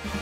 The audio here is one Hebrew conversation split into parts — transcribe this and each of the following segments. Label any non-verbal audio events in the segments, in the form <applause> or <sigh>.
שלום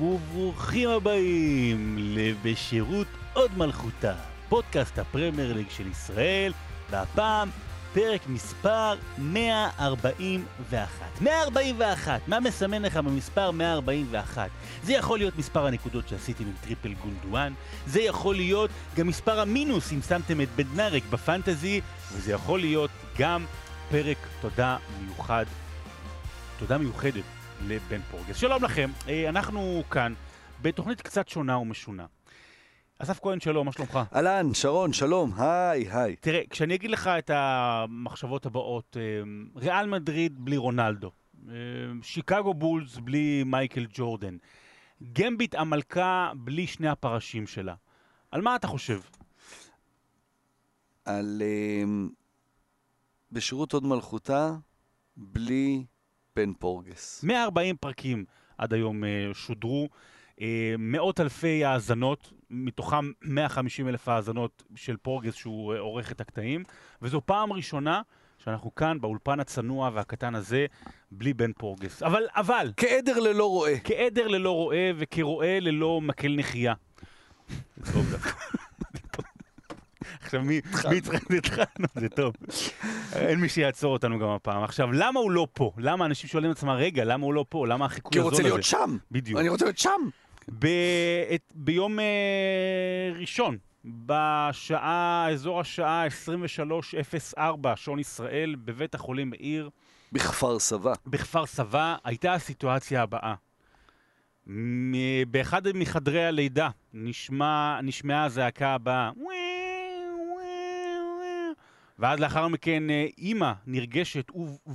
וברוכים הבאים לבשירות עוד מלכותה, פודקאסט הפרמייר ליג של ישראל, והפעם פרק מספר 141. 141, מה מסמן לך במספר 141? זה יכול להיות מספר הנקודות שעשיתם עם triple גונדואן, זה יכול להיות גם מספר המינוס אם שמתם את בדנרק בפנטזי, וזה יכול להיות גם פרק תודה מיוחד תודה מיוחדת לבן פורגס. שלום לכם, אה, אנחנו כאן בתוכנית קצת שונה ומשונה. אסף כהן, שלום, מה שלומך? אהלן, שרון, שלום, היי, היי. תראה, כשאני אגיד לך את המחשבות הבאות, אה, ריאל מדריד בלי רונלדו, אה, שיקגו בולס בלי מייקל ג'ורדן, גמביט המלכה בלי שני הפרשים שלה, על מה אתה חושב? על... אמ, בשירות הוד מלכותה, בלי בן פורגס. 140 פרקים עד היום אה, שודרו, אה, מאות אלפי האזנות, מתוכם 150 אלף האזנות של פורגס שהוא אה, עורך את הקטעים, וזו פעם ראשונה שאנחנו כאן באולפן הצנוע והקטן הזה, בלי בן פורגס. אבל, אבל, כעדר ללא רועה. כעדר ללא רועה וכרועה ללא מקל נחייה. טוב דווקא. עכשיו, מי מי צריך... התחלנו, זה טוב. אין מי שיעצור אותנו גם הפעם. עכשיו, למה הוא לא פה? למה אנשים שואלים את עצמם, רגע, למה הוא לא פה? למה החיקוי כי הוא הזול הזה? רוצה להיות שם. בדיוק. אני רוצה להיות שם. ב... את... ביום אה, ראשון, בשעה, אזור השעה 23:04, שעון ישראל, בבית החולים בעיר, בכפר סבא. בכפר סבא, הייתה הסיטואציה הבאה. באחד מחדרי הלידה נשמע, נשמעה הזעקה הבאה. ואז לאחר מכן אה, אימא נרגשת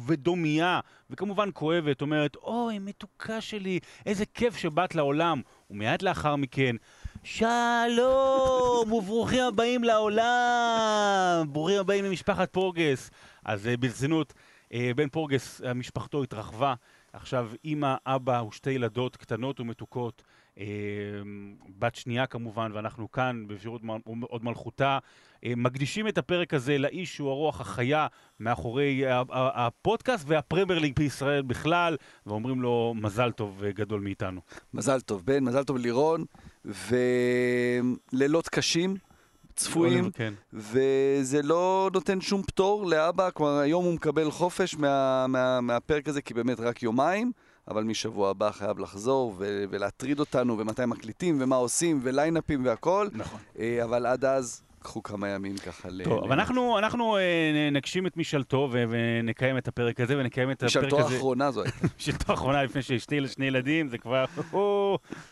ודומייה, וכמובן כואבת, אומרת, אוי, מתוקה שלי, איזה כיף שבאת לעולם. ומיד לאחר מכן, שלום, וברוכים הבאים לעולם, ברוכים הבאים ממשפחת פורגס. אז אה, ברצינות, אה, בן פורגס, משפחתו התרחבה. עכשיו אימא, אבא ושתי ילדות קטנות ומתוקות. אה, בת שנייה כמובן, ואנחנו כאן בשירות עוד מלכותה. אה, מקדישים את הפרק הזה לאיש שהוא הרוח החיה מאחורי הפודקאסט והפרמייר ליג בישראל בכלל, ואומרים לו מזל טוב אה, גדול מאיתנו. מזל טוב, בן, מזל טוב לירון. ולילות קשים, צפויים. כן. וזה לא נותן שום פטור לאבא, כלומר היום הוא מקבל חופש מה, מה, מהפרק הזה, כי באמת רק יומיים, אבל משבוע הבא חייב לחזור ו- ולהטריד אותנו, ומתי מקליטים, ומה עושים, וליינאפים והכל, נכון. אה, אבל עד אז, קחו כמה ימים ככה ל... טוב, אבל אנחנו, אנחנו אה, נגשים את משאלתו ונקיים את הפרק הזה, ונקיים את הפרק משאלתו הזה. האחרונה זו הייתה. <laughs> משאלתו האחרונה לפני שיש שני שני ילדים, זה כבר,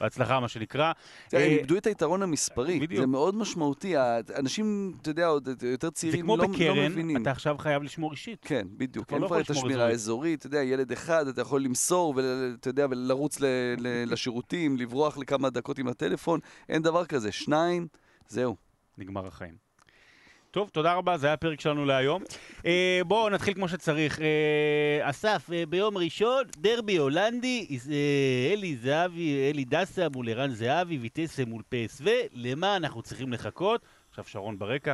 בהצלחה מה שנקרא. תראה, הם אה, איבדו את היתרון המספרי, בדיוק. זה מאוד משמעותי, אנשים, אתה יודע, עוד יותר זה צעירים כמו לא לא בקרן, מבינים. אתה עכשיו חייב לשמור אישית. כן, בדיוק. אין לא כבר את השמירה אזורית. האזורית, אתה יודע, ילד אחד, אתה יכול למסור ואתה יודע, ולרוץ לשירותים, לברוח לכמה דקות עם הטלפון, אין דבר כזה. שניים, זהו. נגמר החיים. טוב, תודה רבה, זה היה הפרק שלנו להיום. אה, בואו נתחיל כמו שצריך. אה, אסף, אה, ביום ראשון, דרבי הולנדי, אה, אלי זהבי, אלי דסה מול ערן זהבי, ויטסה מול פסו, למה אנחנו צריכים לחכות? עכשיו שרון ברקע.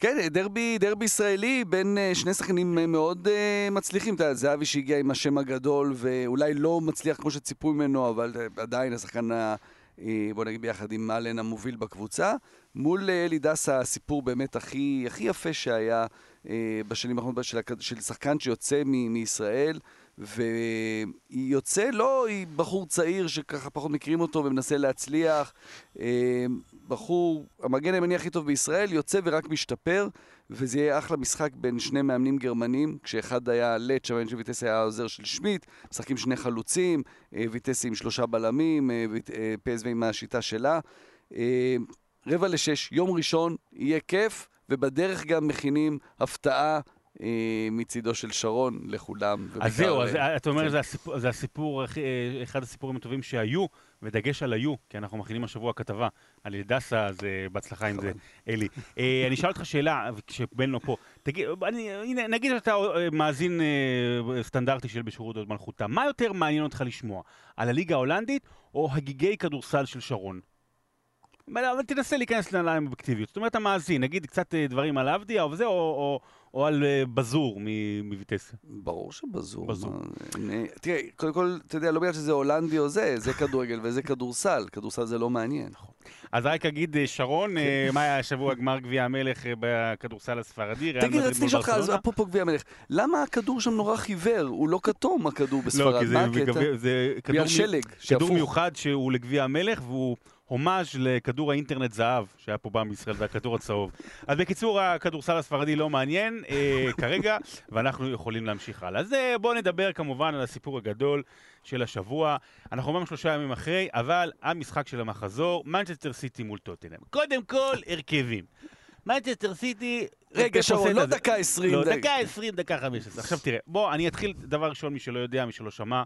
כן, דרבי, דרבי ישראלי בין אה, שני שחקנים אה, מאוד אה, מצליחים. אתה יודע, זהבי שהגיע עם השם הגדול ואולי לא מצליח כמו שציפו ממנו, אבל עדיין השחקן, בוא נגיד ביחד עם אלן המוביל בקבוצה. מול אה, אלי דסה הסיפור באמת הכי, הכי יפה שהיה אה, בשנים האחרונות של, של שחקן שיוצא מ- מישראל. יוצא, לא, היא בחור צעיר שככה פחות מכירים אותו ומנסה להצליח. בחור, המגן הימני הכי טוב בישראל, יוצא ורק משתפר, וזה יהיה אחלה משחק בין שני מאמנים גרמנים, כשאחד היה לט, שהמאמן של ויטסי היה העוזר של שמיט, משחקים שני חלוצים, אה, ויטסי עם שלושה בלמים, אה, אה, פסו עם השיטה שלה. רבע לשש, יום ראשון, יהיה כיף, ובדרך גם מכינים הפתעה מצידו של שרון לכולם. אז זהו, אז אתה אומר כן. זה הסיפור, אחד הסיפורים הטובים שהיו, ודגש על היו, כי אנחנו מכינים השבוע כתבה על דסה, אז אה, בהצלחה עם זה, אלי. אה, אני אשאל אותך שאלה, כשבן לא פה. תגיד, אני- הנה, נגיד שאתה אה, מאזין אה, סטנדרטי של בשירות עוד מלכותה, מה יותר מעניין אותך לשמוע? על הליגה ההולנדית או הגיגי כדורסל של שרון? אבל תנסה להיכנס לעולם אובייקטיביות. זאת אומרת, המאזין, נגיד קצת דברים על עבדיה או זה, או, או, או על אה, בזור מ- מויטסה. ברור שבזור. בזור. תראה, קודם כל, אתה יודע, לא בגלל שזה הולנדי או זה, זה כדורגל וזה כדורסל. כדורסל זה לא מעניין. אז רק אגיד, אה, שרון, כן. אה, מה היה השבוע גמר גביע המלך בכדורסל הספרדי? תגיד, רציתי לשאול אותך? אפרופו גביע המלך, למה הכדור שם נורא חיוור? הוא לא כתום, הכדור בספרד. לא, כי זה, כדור. מיוחד שהוא לגביע המלך, והוא הומאז' לכדור האינטרנט זהב, שהיה פה בעם ישראל, והכדור הצהוב. אז בקיצור, הכדורסל הספרדי לא מעניין אה, כרגע, ואנחנו יכולים להמשיך הלאה. אז אה, בואו נדבר כמובן על הסיפור הגדול של השבוע. אנחנו אומנם שלושה ימים אחרי, אבל המשחק של המחזור, מנצ'סטר סיטי מול טוטנאם. קודם כל, הרכבים. מנצ'סטר סיטי... רגע, פפ שרון, לא. דקה עשרים. לא, דק- דקה 20, דקה 15. עכשיו תראה, בוא, אני אתחיל, דבר ראשון, מי שלא יודע, מי שלא שמע.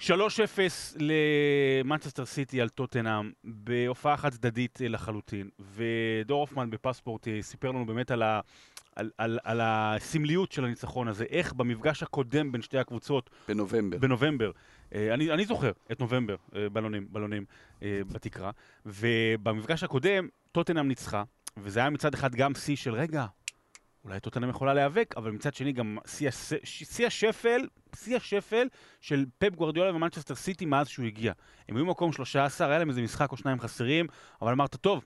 3-0 למנצ'סטר סיטי על טוטנאם, בהופעה חד צדדית אה, לחלוטין. ודור הופמן בפספורט אה, סיפר לנו באמת על, ה, על, על, על הסמליות של הניצחון הזה, איך במפגש הקודם בין שתי הקבוצות, בנובמבר. בנובמבר, אה, אני, אני זוכר את נובמבר, בלונים, בלונים בתקרה, ובמפגש הקודם טוטנאם ניצחה, וזה היה מצד אחד גם שיא של רגע, אולי טוטנאם יכולה להיאבק, אבל מצד שני גם שיא השפל, שיא השפל של פפ גוורדיולה ומנצ'סטר סיטי מאז שהוא הגיע. הם היו מקום 13, היה להם איזה משחק או שניים חסרים, אבל אמרת, טוב,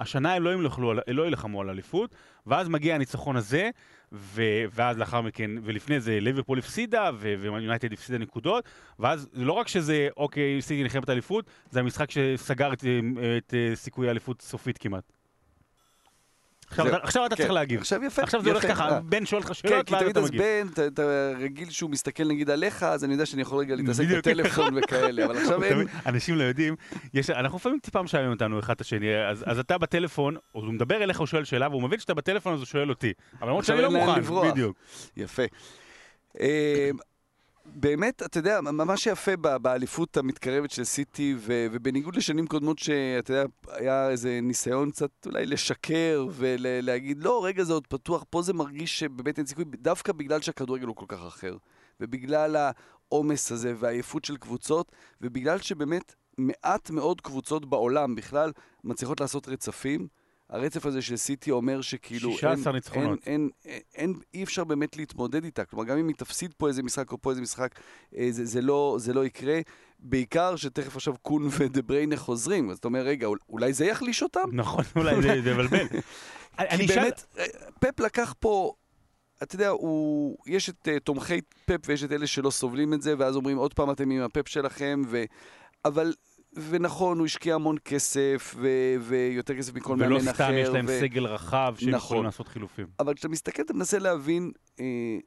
השנה הם לא לא יילחמו על אליפות, ואז מגיע הניצחון הזה, ו, ואז לאחר מכן, ולפני זה ליברפול הפסידה, ויונייטד הפסידה נקודות, ואז לא רק שזה, אוקיי, סיטי נלחמת אליפות, זה המשחק שסגר את, אה, את אה, סיכויי האליפות סופית כמעט. עכשיו. אתה, כן. צריך להגיב. עכשיו יפה. עכשיו זה הולך. ככה, אה. בן שואל אותך כן, שאלות, כי ואז תמיד אתה אז מגיב. בן, אתה- רגיל שהוא מסתכל נגיד עליך, אז אני יודע שאני יכול רגע להתעסק. בטלפון <laughs> וכאלה, אבל עכשיו אין... תמיד- אנשים לא יודעים, אנחנו לפעמים טיפה משעמם אותנו אחד את השני, אז, אז אתה בטלפון, הוא מדבר אליך, הוא שואל שאלה, והוא מבין שאתה בטלפון אז הוא שואל אותי. אבל למרות שאני לא מוכן. בדיוק. יפה. באמת, אתה יודע, מה שיפה ב- באליפות המתקרבת של סיטי, ו- ובניגוד לשנים קודמות שאתה יודע, היה איזה ניסיון קצת אולי לשקר ולהגיד, לא, רגע, זה עוד פתוח, פה זה מרגיש שבאמת אין סיכוי, דווקא בגלל שהכדורגל הוא כל כך אחר, ובגלל העומס הזה והעייפות של קבוצות, ובגלל שבאמת מעט מאוד קבוצות בעולם בכלל מצליחות לעשות רצפים. הרצף הזה של סיטי אומר שכאילו... 16 אין- ניצחונות. אין, אין, אין, אי אפשר באמת להתמודד איתה. כלומר, גם אם היא תפסיד פה איזה משחק או פה איזה משחק, אה, זה, זה, לא, זה לא יקרה. בעיקר שתכף עכשיו קון ודה בריינה חוזרים. אז אתה אומר, רגע, אול- אולי זה יחליש אותם? נכון, <laughs> אולי זה יבלבל. <laughs> כי באמת, אה, פפ לקח פה... אתה יודע, הוא, יש את uh, תומכי פפ ויש את אלה שלא סובלים את זה, ואז אומרים, עוד פעם אתם עם הפפ שלכם, ו... אבל, ונכון, הוא השקיע המון כסף, ו... ויותר כסף מכל מאמן ולא אחר. סתם יש להם ו... סגל רחב שהם נכון. יכולים לעשות חילופים. אבל כשאתה מסתכל, אתה מנסה להבין אה,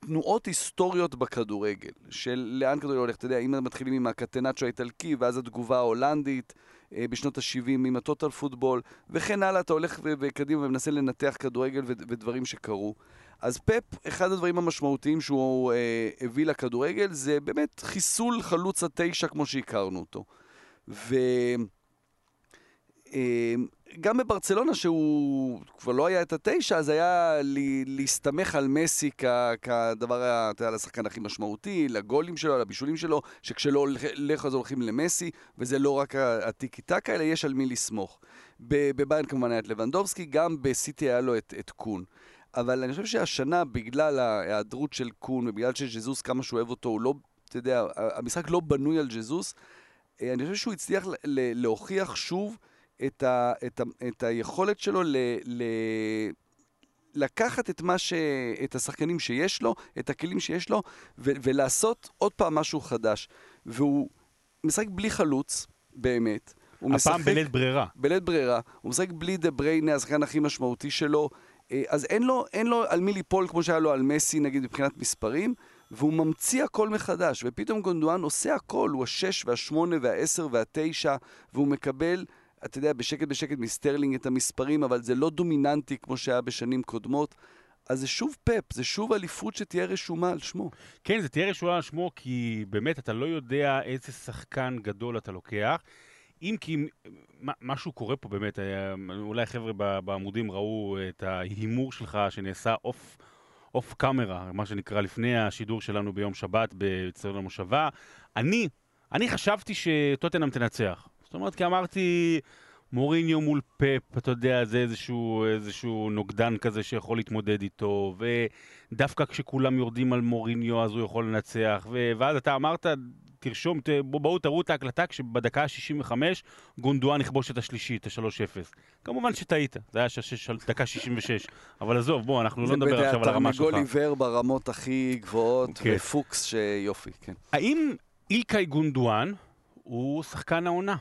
תנועות היסטוריות בכדורגל, של לאן כדורגל הולך. אתה יודע, אם מתחילים עם הקטנצ'ו האיטלקי, ואז התגובה ההולנדית אה, בשנות ה-70 עם הטוטל פוטבול, וכן הלאה, אתה הולך וקדימה ומנסה לנתח כדורגל ו- ודברים שקרו. אז פפ, אחד הדברים המשמעותיים שהוא אה, הביא לכדורגל, זה באמת חיסול חלוץ התשע כמו שהכרנו אותו. ו... אה, בברצלונה, שהוא כבר לא היה את התשע, אז היה לי, להסתמך על מסי כ, כדבר, אתה יודע, לשחקן הכי משמעותי, לגולים שלו, לבישולים שלו, שכשלא הולך אז הולכים למסי, וזה לא רק הטיקי טקה, אלא יש על מי לסמוך. ב- בביירן כמובן היה את לבנדובסקי, גם בסיטי היה לו את, את קון. אבל אני חושב שהשנה, בגלל ההיעדרות של קון, ובגלל שג'זוס, כמה שהוא אוהב אותו, הוא לא, אתה יודע, המשחק לא בנוי על ג'זוס, אה, אני חושב שהוא הצליח להוכיח שוב את, ה, את, ה, את היכולת שלו ל, ל, לקחת את, מה ש, את השחקנים שיש לו, את הכלים שיש לו, ו, ולעשות עוד פעם משהו חדש. והוא משחק בלי חלוץ, באמת. הוא הפעם משחק בלית ברירה. בלית ברירה, הוא משחק בלי דה בריינה, השחקן הכי משמעותי שלו, אז אין לו, אין לו על מי ליפול כמו שהיה לו על מסי, נגיד, מבחינת מספרים, והוא ממציא הכל מחדש, ופתאום גונדואן עושה הכל, הוא השש והשמונה והעשר והתשע, והוא מקבל, אתה יודע, בשקט בשקט מסטרלינג את המספרים, אבל זה לא דומיננטי כמו שהיה בשנים קודמות. אז זה שוב פפ, זה שוב אליפות שתהיה רשומה על שמו. כן, זה תהיה רשומה על שמו, כי באמת אתה לא יודע איזה שחקן גדול אתה לוקח. אם כי משהו קורה פה באמת, אולי חבר'ה בעמודים ראו את ההימור שלך שנעשה off, off camera, מה שנקרא, לפני השידור שלנו ביום שבת באצטדיון המושבה. אני, אני חשבתי שטוטנאם תנצח. זאת אומרת, כי אמרתי, מוריניו מול פפ, אתה יודע, זה איזשהו, איזשהו נוגדן כזה שיכול להתמודד איתו, ודווקא כשכולם יורדים על מוריניו אז הוא יכול לנצח. ואז אתה אמרת, תרשום, ת... בואו תראו את ההקלטה כשבדקה ה-65 גונדואן יכבוש את השלישית, ה-3-0. כמובן שטעית, זה היה ש... ש... דקה 66, אבל עזוב, בואו, אנחנו לא נדבר עכשיו על הרמה שלך. זה תרנגול עיוור ברמות הכי גבוהות, okay. כן. ופוקס שיופי, כן. האם אילקאי גונדואן הוא שחקן העונה?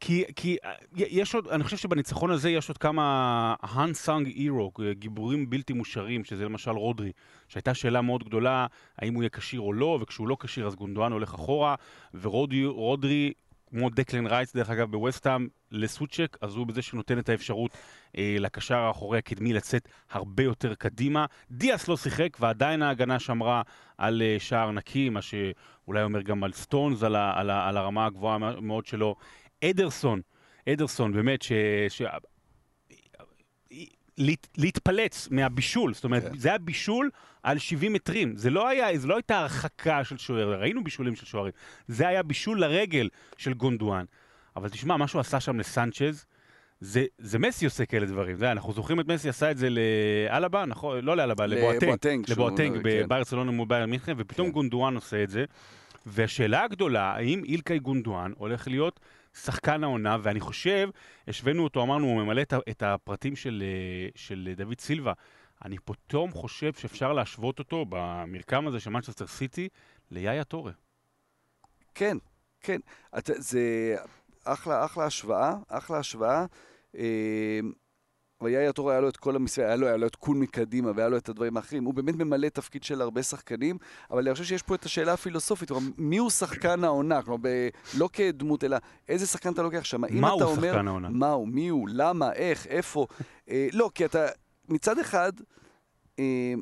כי, כי אה, יש עוד, אני חושב שבניצחון הזה יש עוד כמה unsung hero, גיבורים בלתי מושרים, שזה למשל רודרי, שהייתה שאלה מאוד גדולה, האם הוא יהיה כשיר או לא, וכשהוא לא כשיר אז גונדואן הולך אחורה, ורודרי, כמו דקלן רייס דרך אגב בווסטהאם, לסוצ'ק, אז הוא בזה שנותן את האפשרות אה, לקשר האחורי הקדמי לצאת הרבה יותר קדימה. דיאס לא שיחק, ועדיין ההגנה שמרה על אה, שער נקי, מה שאולי אומר גם על סטונס, על, ה, על, ה, על הרמה הגבוהה מאוד שלו. אדרסון, אדרסון, באמת, ש... ש... להת, להתפלץ מהבישול, זאת אומרת, כן. זה היה בישול על 70 מטרים, זה לא, היה, זה לא הייתה הרחקה של שוער, ראינו בישולים של שוערים, זה היה בישול לרגל של גונדואן. אבל תשמע, מה שהוא עשה שם לסנצ'ז, זה, זה מסי עושה כאלה דברים, זה, אנחנו זוכרים את מסי עשה את זה לאלבה, נכון? לא לאלבה, לבואטנג, לבואטנג בברצלונה מול בייר מינכן, ופתאום כן. גונדואן עושה את זה. והשאלה הגדולה, האם אילקאי גונדואן הולך להיות שחקן העונה, ואני חושב, השווינו אותו, אמרנו, הוא ממלא את הפרטים של, אה, של דוד סילבה. אני פתאום חושב שאפשר להשוות אותו במרקם הזה של מנצ'סטר סיטי ליאיה טורה. כן, כן. את, זה אחלה, אחלה השוואה, אחלה השוואה. ויאיר טור היה לו את כל המספר, היה לו, היה לו את קון מקדימה והיה לו את הדברים האחרים. הוא באמת ממלא תפקיד של הרבה שחקנים, אבל אני חושב שיש פה את השאלה הפילוסופית, כלומר, מי הוא שחקן העונה? כלומר, ב, לא כדמות, אלא איזה שחקן אתה לוקח שם? מה הוא אומר, שחקן העונה? מה הוא, מי הוא, למה, איך, איפה? אה, לא, כי אתה, מצד אחד, אה,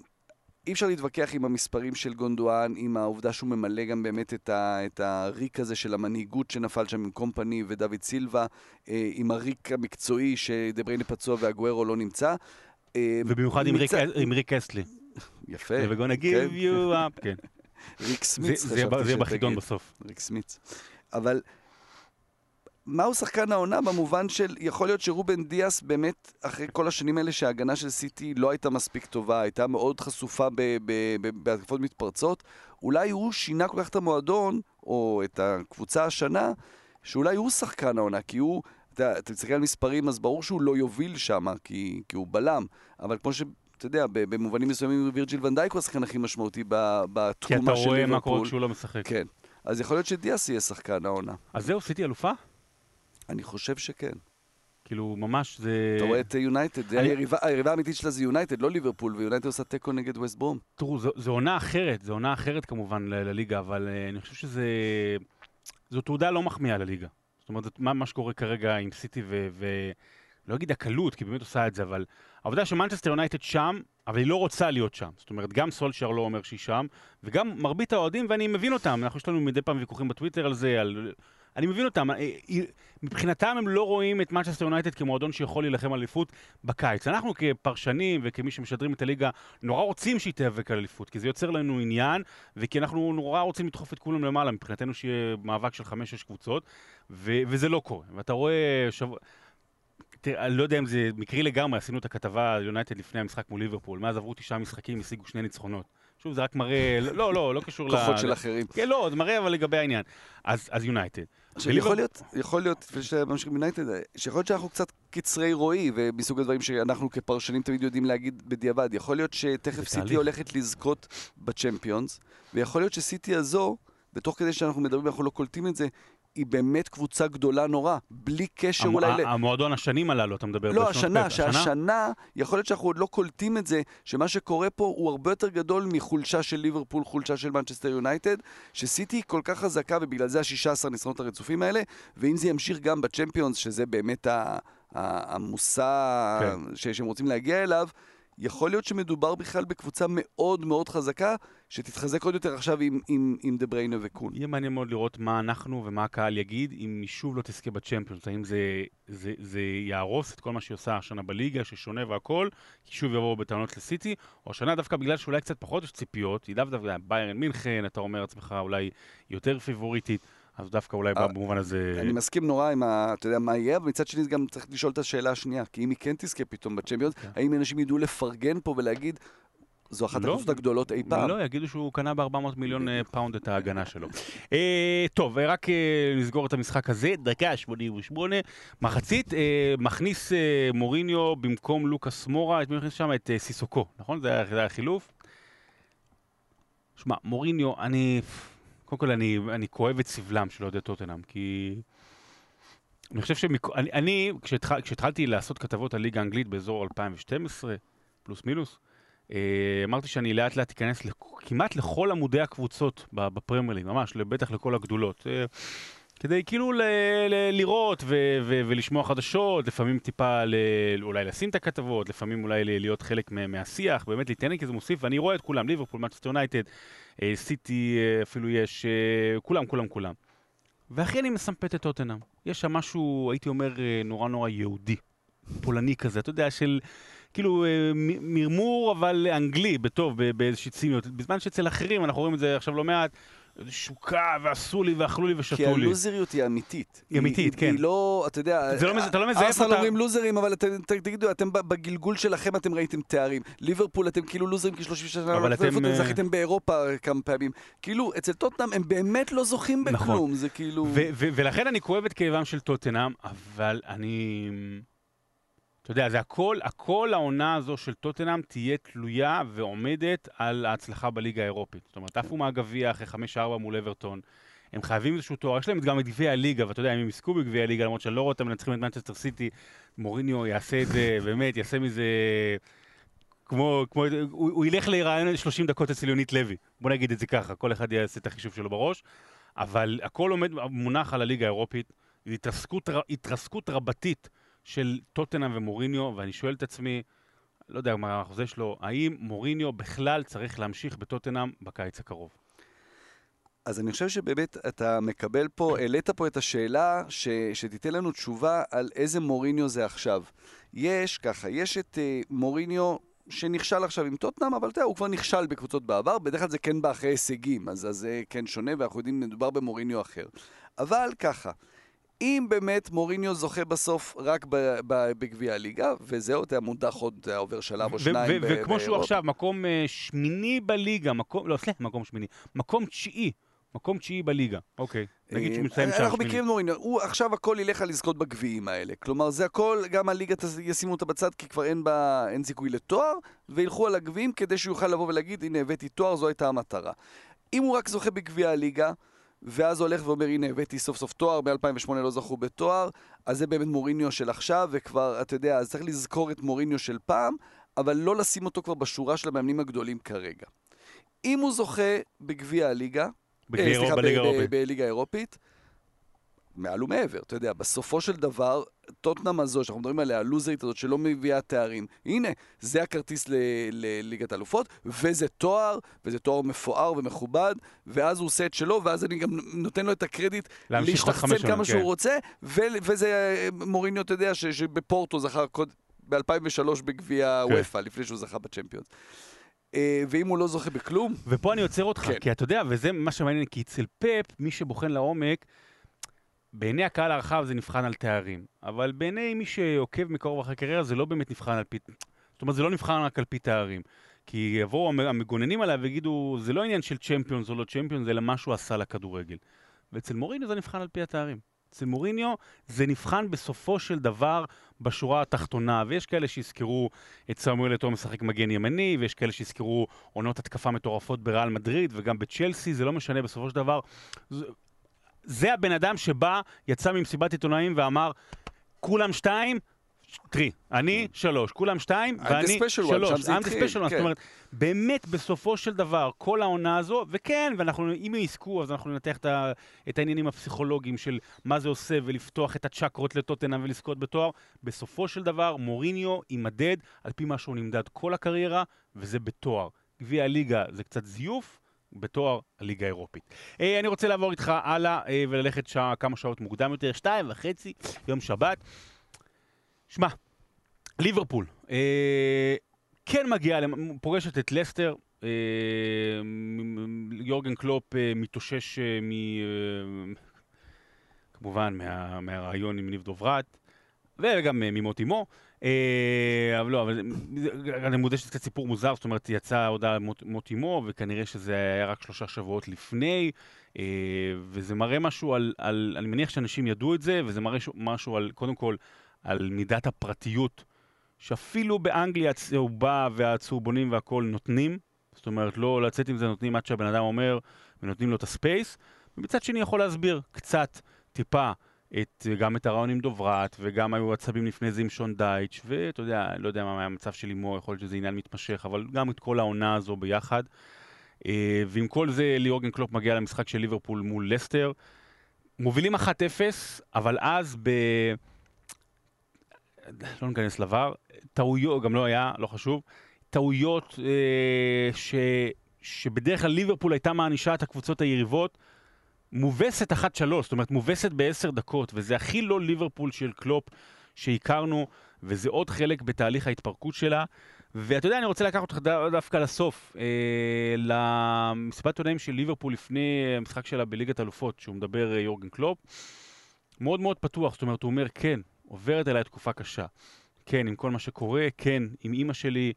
אי אפשר להתווכח עם המספרים של גונדואן, עם העובדה שהוא ממלא גם באמת את, ה, את הריק הזה של המנהיגות שנפל שם עם קומפני ודוד סילבה, אה, עם הריק המקצועי שדבריינה פצוע והגוארו לא נמצא. אה, ובמיוחד מצ... עם ריק אסטלי. יפה. We're gonna give כן. you up, כן. <laughs> ריק סמיץ. זה יהיה בחידון בסוף. ריק סמיץ. אבל מהו שחקן העונה במובן של, יכול להיות שרובן דיאס באמת, אחרי כל השנים האלה שההגנה של סיטי לא הייתה מספיק טובה, הייתה מאוד חשופה בהתקפות מתפרצות, אולי הוא שינה כל כך את המועדון, או את הקבוצה השנה, שאולי הוא שחקן העונה, כי הוא, אתה, אתה מסתכל על מספרים, אז ברור שהוא לא יוביל שם, כי, כי הוא בלם, אבל כמו ש... אתה יודע, במובנים מסוימים וירג'יל ונדייק הוא השחקן הכי משמעותי בתקומה של ליברפול. כי אתה רואה מה קורה כשהוא לא משחק. כן. אז יכול להיות שדיאס יהיה שחקן העונה. אז זהו, סיטי אלופה? אני חושב שכן. כאילו, ממש זה... אתה רואה את יונייטד, אני... היריבה, היריבה האמיתית שלה זה יונייטד, לא ליברפול, ויונייטד עושה תיקו נגד ווסט ברום. תראו, זו, עונה אחרת, זו עונה אחרת כמובן לליגה, אבל uh, אני חושב שזה... זו תעודה לא מחמיאה לליגה. זאת אומרת, מה, מה שקורה כרגע עם סיטי ו... ו... לא אגיד הקלות, כי באמת עושה את זה, אבל העובדה שמנצ'סטר יונייטד שם, אבל היא לא רוצה להיות שם. זאת אומרת, גם סולשר לא אומר שהיא שם, וגם מרבית האוהדים, ואני מבין אותם, אנחנו יש לנו מדי פעם ויכוחים בטוויטר על זה, על אני מבין אותם, אה, אה, מבחינתם הם לא רואים את מנצ'סטר יונייטד כמועדון שיכול להילחם על אליפות בקיץ. אנחנו כפרשנים וכמי שמשדרים את הליגה, נורא רוצים שהיא תיאבק על אליפות, כי זה יוצר לנו עניין, וכי אנחנו נורא רוצים לדחוף את כולם למעלה, מבחינתנו שיהיה מאבק של חמש-שש קבוצות, ו- וזה לא קורה. ואתה רואה... שבוע... תראה, אני לא יודע אם זה מקרי לגמרי, עשינו את הכתבה יונייטד לפני המשחק מול ליברפול, מאז עברו תשעה משחקים, השיגו שני ניצחונות. שוב, זה רק מראה, לא, לא, לא קשור <laughs> ל... כוחות של אחרים. כן, לא, זה מראה אבל לגבי העניין. אז יונייטד. עכשיו, יכול להיות, יכול להיות, לפני שאתה ממשיך ביונייטד, שיכול להיות שאנחנו קצת קצרי רואי, ומסוג הדברים שאנחנו כפרשנים תמיד יודעים להגיד בדיעבד. יכול להיות שתכף סיטי הולכת לזכות בצ'מפיונס, ויכול להיות שסיטי הזו, ותוך כדי שאנחנו מדברים, אנחנו לא קולטים את זה, היא באמת קבוצה גדולה נורא, בלי קשר המ- אולי... המועדון השנים הללו, אתה מדבר לא, השנה, שהשנה, יכול להיות שאנחנו עוד לא קולטים את זה, שמה שקורה פה הוא הרבה יותר גדול מחולשה של ליברפול, חולשה של מנצ'סטר יונייטד, שסיטי כל כך חזקה, ובגלל זה ה-16 ניסיונות הרצופים האלה, ואם זה ימשיך גם בצ'מפיונס, שזה באמת המושא כן. שהם רוצים להגיע אליו, יכול להיות שמדובר בכלל בקבוצה מאוד מאוד חזקה, שתתחזק עוד יותר עכשיו עם, עם, עם דה בריינה וקון. יהיה מעניין מאוד לראות מה אנחנו ומה הקהל יגיד, אם היא שוב לא תזכה בצ'מפיונס, האם זה, זה, זה יהרוס את כל מה שהיא עושה השנה בליגה, ששונה והכל, כי שוב יבואו בטענות לסיטי, או השנה דווקא בגלל שאולי קצת פחות יש ציפיות, היא דווקא ביירן מינכן, אתה אומר לעצמך אולי יותר פיבוריטית. אז דווקא אולי אה, במובן הזה... אני מסכים נורא עם ה... אתה יודע מה יהיה, אבל מצד שני גם צריך לשאול את השאלה השנייה, כי אם היא כן תזכה פתאום בצ'מפיונס, כן. האם אנשים ידעו לפרגן פה ולהגיד, זו אחת לא. הקבוצות הגדולות אי פעם? לא, יגידו שהוא קנה ב-400 מיליון אה, פאונד את ההגנה שלו. אה, טוב, רק אה, נסגור את המשחק הזה, דקה 88, מחצית, אה, מכניס אה, מוריניו במקום לוקאס מורה, את מי מכניס שם? את אה, סיסוקו, נכון? זה היה החילוף? שמע, מוריניו, אני... קודם כל, אני, אני כואב את סבלם של אוהדי טוטנאם, כי... אני חושב שמק... אני, אני כשהתח... כשהתחלתי לעשות כתבות על ליגה האנגלית באזור 2012, פלוס מינוס, אמרתי שאני לאט לאט אכנס. כמעט לכל עמודי הקבוצות ב- בפרמייר ליג, ממש, בטח לכל הגדולות. אה, כדי כאילו ל- ל- לראות ו- ו- ולשמוע חדשות, לפעמים טיפה ל- אולי לשים את הכתבות, לפעמים אולי ל- להיות חלק מה- מהשיח, באמת להתעניין כי זה מוסיף, ואני רואה את כולם, ליברפול, מצ'סטר יונייטד, אה, סיטי אה, אפילו יש, אה, כולם, כולם, כולם. והכי אני מסמפת את טוטנאם. יש שם משהו, הייתי אומר, אה, נורא נורא יהודי, פולני כזה, אתה יודע, של כאילו אה, מרמור אבל אנגלי, בטוב, באיזושהי ציניות. בזמן שאצל אחרים, אנחנו רואים את זה עכשיו לא מעט, שוקה ועשו לי ואכלו לי כי ושתו לי. הלוזריות היא אמיתית. היא אמיתית, כן. היא לא, אתה יודע... לא אתה לא מזייף ארסנל אותה. אומרים לוזרים, אבל תגידו, אתם בגלגול שלכם אתם ראיתם תארים. ליברפול אתם כאילו לוזרים כי 30 שנה אבל לא אתם, אתם אה, זכיתם באירופה כמה פעמים. כאילו, אצל טוטנאם הם באמת לא זוכים נכון. בכלום, זה כאילו... ולכן אני כואב את כאבם של טוטנאם, אבל אני... אתה יודע, זה הכל, הכל העונה הזו של טוטנאם תהיה תלויה ועומדת על ההצלחה בליגה האירופית. זאת אומרת, עפו מהגביע אחרי 5-4 מול אברטון. הם חייבים איזשהו תואר, יש להם גם את גביע הליגה, ואתה יודע, אם הם יזכו בגביע הליגה, למרות שאני לא רואה אותם מנצחים את מנצ'סטר סיטי, מוריניו יעשה את זה, <laughs> באמת, יעשה מזה... כמו, כמו, הוא, הוא ילך לרעיון 30 דקות אצל יונית לוי. בוא נגיד את זה ככה, כל אחד יעשה את החישוב שלו בראש. אבל הכל עומד, מונח על הליגה האירופית, התרסקות, התרסקות רבתית של טוטנאם ומוריניו, ואני שואל את עצמי, לא יודע מה האחוזה שלו, האם מוריניו בכלל צריך להמשיך בטוטנאם בקיץ הקרוב? אז אני חושב שבאמת אתה מקבל פה, העלית פה את השאלה ש, שתיתן לנו תשובה על איזה מוריניו זה עכשיו. יש ככה, יש את uh, מוריניו שנכשל עכשיו עם טוטנאם, אבל אתה יודע, הוא כבר נכשל בקבוצות בעבר, בדרך כלל זה כן בא אחרי הישגים, אז זה כן שונה, ואנחנו יודעים, מדובר במוריניו אחר. אבל ככה, אם באמת מוריניו זוכה בסוף רק בגביע הליגה, וזהו, אתה מודח עוד, אתה עובר שלב או שניים וכמו שהוא. עכשיו, מקום אה, שמיני בליגה, מקום, לא, סליחה, מקום שמיני, מקום תשיעי, מקום תשיעי בליגה, אוקיי. נגיד אה, שהוא מסיים שם אנחנו שמיני. מכירים את מוריניו, הוא עכשיו הכל ילך על לזכות בגביעים האלה. כלומר, זה הכל, גם הליגה ישימו אותה בצד, כי כבר אין בה, אין זיכוי לתואר, וילכו על הגביעים כדי שהוא יוכל לבוא ולהגיד, הנה, הבאתי תואר, זו הייתה המטרה. אם הוא רק זוכה בגביע הליגה, ואז הולך ואומר, הנה, הבאתי סוף סוף תואר, ב-2008 לא זכו בתואר, אז זה באמת מוריניו של עכשיו, וכבר, אתה יודע, אז צריך לזכור את מוריניו של פעם, אבל לא לשים אותו כבר בשורה של המאמנים הגדולים כרגע. אם הוא זוכה בגביע הליגה, בגביע אה, סליחה, בליגה האירופית. מעל ומעבר, אתה יודע, בסופו של דבר, טוטנאם הזו, שאנחנו מדברים עליה, הלוזרית הזאת שלא מביאה תארים, הנה, זה הכרטיס ל- לליגת האלופות, וזה תואר, וזה תואר מפואר ומכובד, ואז הוא עושה את שלו, ואז אני גם נותן לו את הקרדיט להשתחצן כמה כן. שהוא רוצה, ו- וזה מוריניו, אתה יודע, ש- שבפורטו זכה קוד... ב-2003 בגביע כן. וופא, לפני שהוא זכה בצ'מפיונס. אה, ואם הוא לא זוכה בכלום, ופה אני עוצר אותך, כן. כי אתה יודע, וזה מה שמעניין, כי אצל פפ, מי שבוחן לעומק, בעיני הקהל הרחב זה נבחן על תארים, אבל בעיני מי שעוקב מקרוב אחרי קריירה זה לא באמת נבחן על פי... זאת אומרת, זה לא נבחן רק על פי תארים. כי יבואו המ- המגוננים עליו ויגידו, זה לא עניין של צ'מפיונס או לא צ'מפיונס, אלא מה שהוא עשה לכדורגל. ואצל מוריניו זה נבחן על פי התארים. אצל מוריניו זה נבחן בסופו של דבר בשורה התחתונה, ויש כאלה שיזכרו את סמואל אתו משחק מגן ימני, ויש כאלה שיזכרו עונות התקפה מטורפות בריאל מדריד וגם בצ'לסי, זה לא משנה בסופו של דבר. זה, הבן אדם שבא, יצא ממסיבת עיתונאים ואמר, כולם שתיים, תראי, אני שלוש, כולם שתיים, ואני שלוש. I'm the special one. זאת כן. אומרת, באמת, בסופו של דבר, כל העונה הזו, וכן, ואנחנו, אם יזכו, אז אנחנו ננתח את, ה, את העניינים הפסיכולוגיים של מה זה עושה ולפתוח את הצ'קרות לטוטנאם ולזכות בתואר. בסופו של דבר, מוריניו יימדד על פי מה שהוא נמדד כל הקריירה, וזה בתואר. גביע הליגה זה קצת זיוף. בתואר הליגה האירופית. אה, אני רוצה לעבור איתך הלאה אה, וללכת שעה, כמה שעות מוקדם יותר, שתיים וחצי, יום שבת. שמע, ליברפול, אה, כן מגיעה, פוגשת את לסטר, אה, יורגן קלופ אה, מתאושש אה, מ... כמובן מה, מהרעיון עם ניב דוברת, וגם ממות אמו. אה, אבל לא, אבל אני מודה שזה קצת סיפור מוזר, זאת אומרת, יצאה הודעה על מות, אמו, וכנראה שזה היה רק שלושה שבועות לפני, אה, וזה מראה משהו על, על, אני מניח שאנשים ידעו את זה, וזה מראה משהו על, קודם כל, על מידת הפרטיות, שאפילו באנגליה הצהובה והצהובונים והכול נותנים, זאת אומרת, לא לצאת עם זה נותנים עד שהבן אדם אומר, ונותנים לו את הספייס, ומצד שני יכול להסביר קצת, טיפה, את, גם את הרעיון עם דוברת, וגם היו עצבים לפני זה עם שון דייץ', ואתה יודע, לא יודע מה היה המצב של אמו, יכול להיות שזה עניין מתמשך, אבל גם את כל העונה הזו ביחד. אה, ועם כל זה, ליאורגן קלופ מגיע למשחק של ליברפול מול לסטר. מובילים 1-0, אבל אז ב... לא ניכנס ל-VAR, טעויות, גם לא היה, לא חשוב, טעויות אה, ש... שבדרך כלל ליברפול הייתה מענישה את הקבוצות היריבות, מובסת 1-3, זאת אומרת מובסת בעשר דקות, וזה הכי לא ליברפול של קלופ שהכרנו, וזה עוד חלק בתהליך ההתפרקות שלה. ואתה יודע, אני רוצה לקחת אותך דו- דווקא לסוף, אה, למסיבת עיתונאים של ליברפול לפני המשחק שלה בליגת אלופות, שהוא מדבר אה, יורגן קלופ. מאוד מאוד פתוח, זאת אומרת, הוא אומר, כן, עוברת עליי תקופה קשה. כן, עם כל מה שקורה, כן, עם אימא שלי,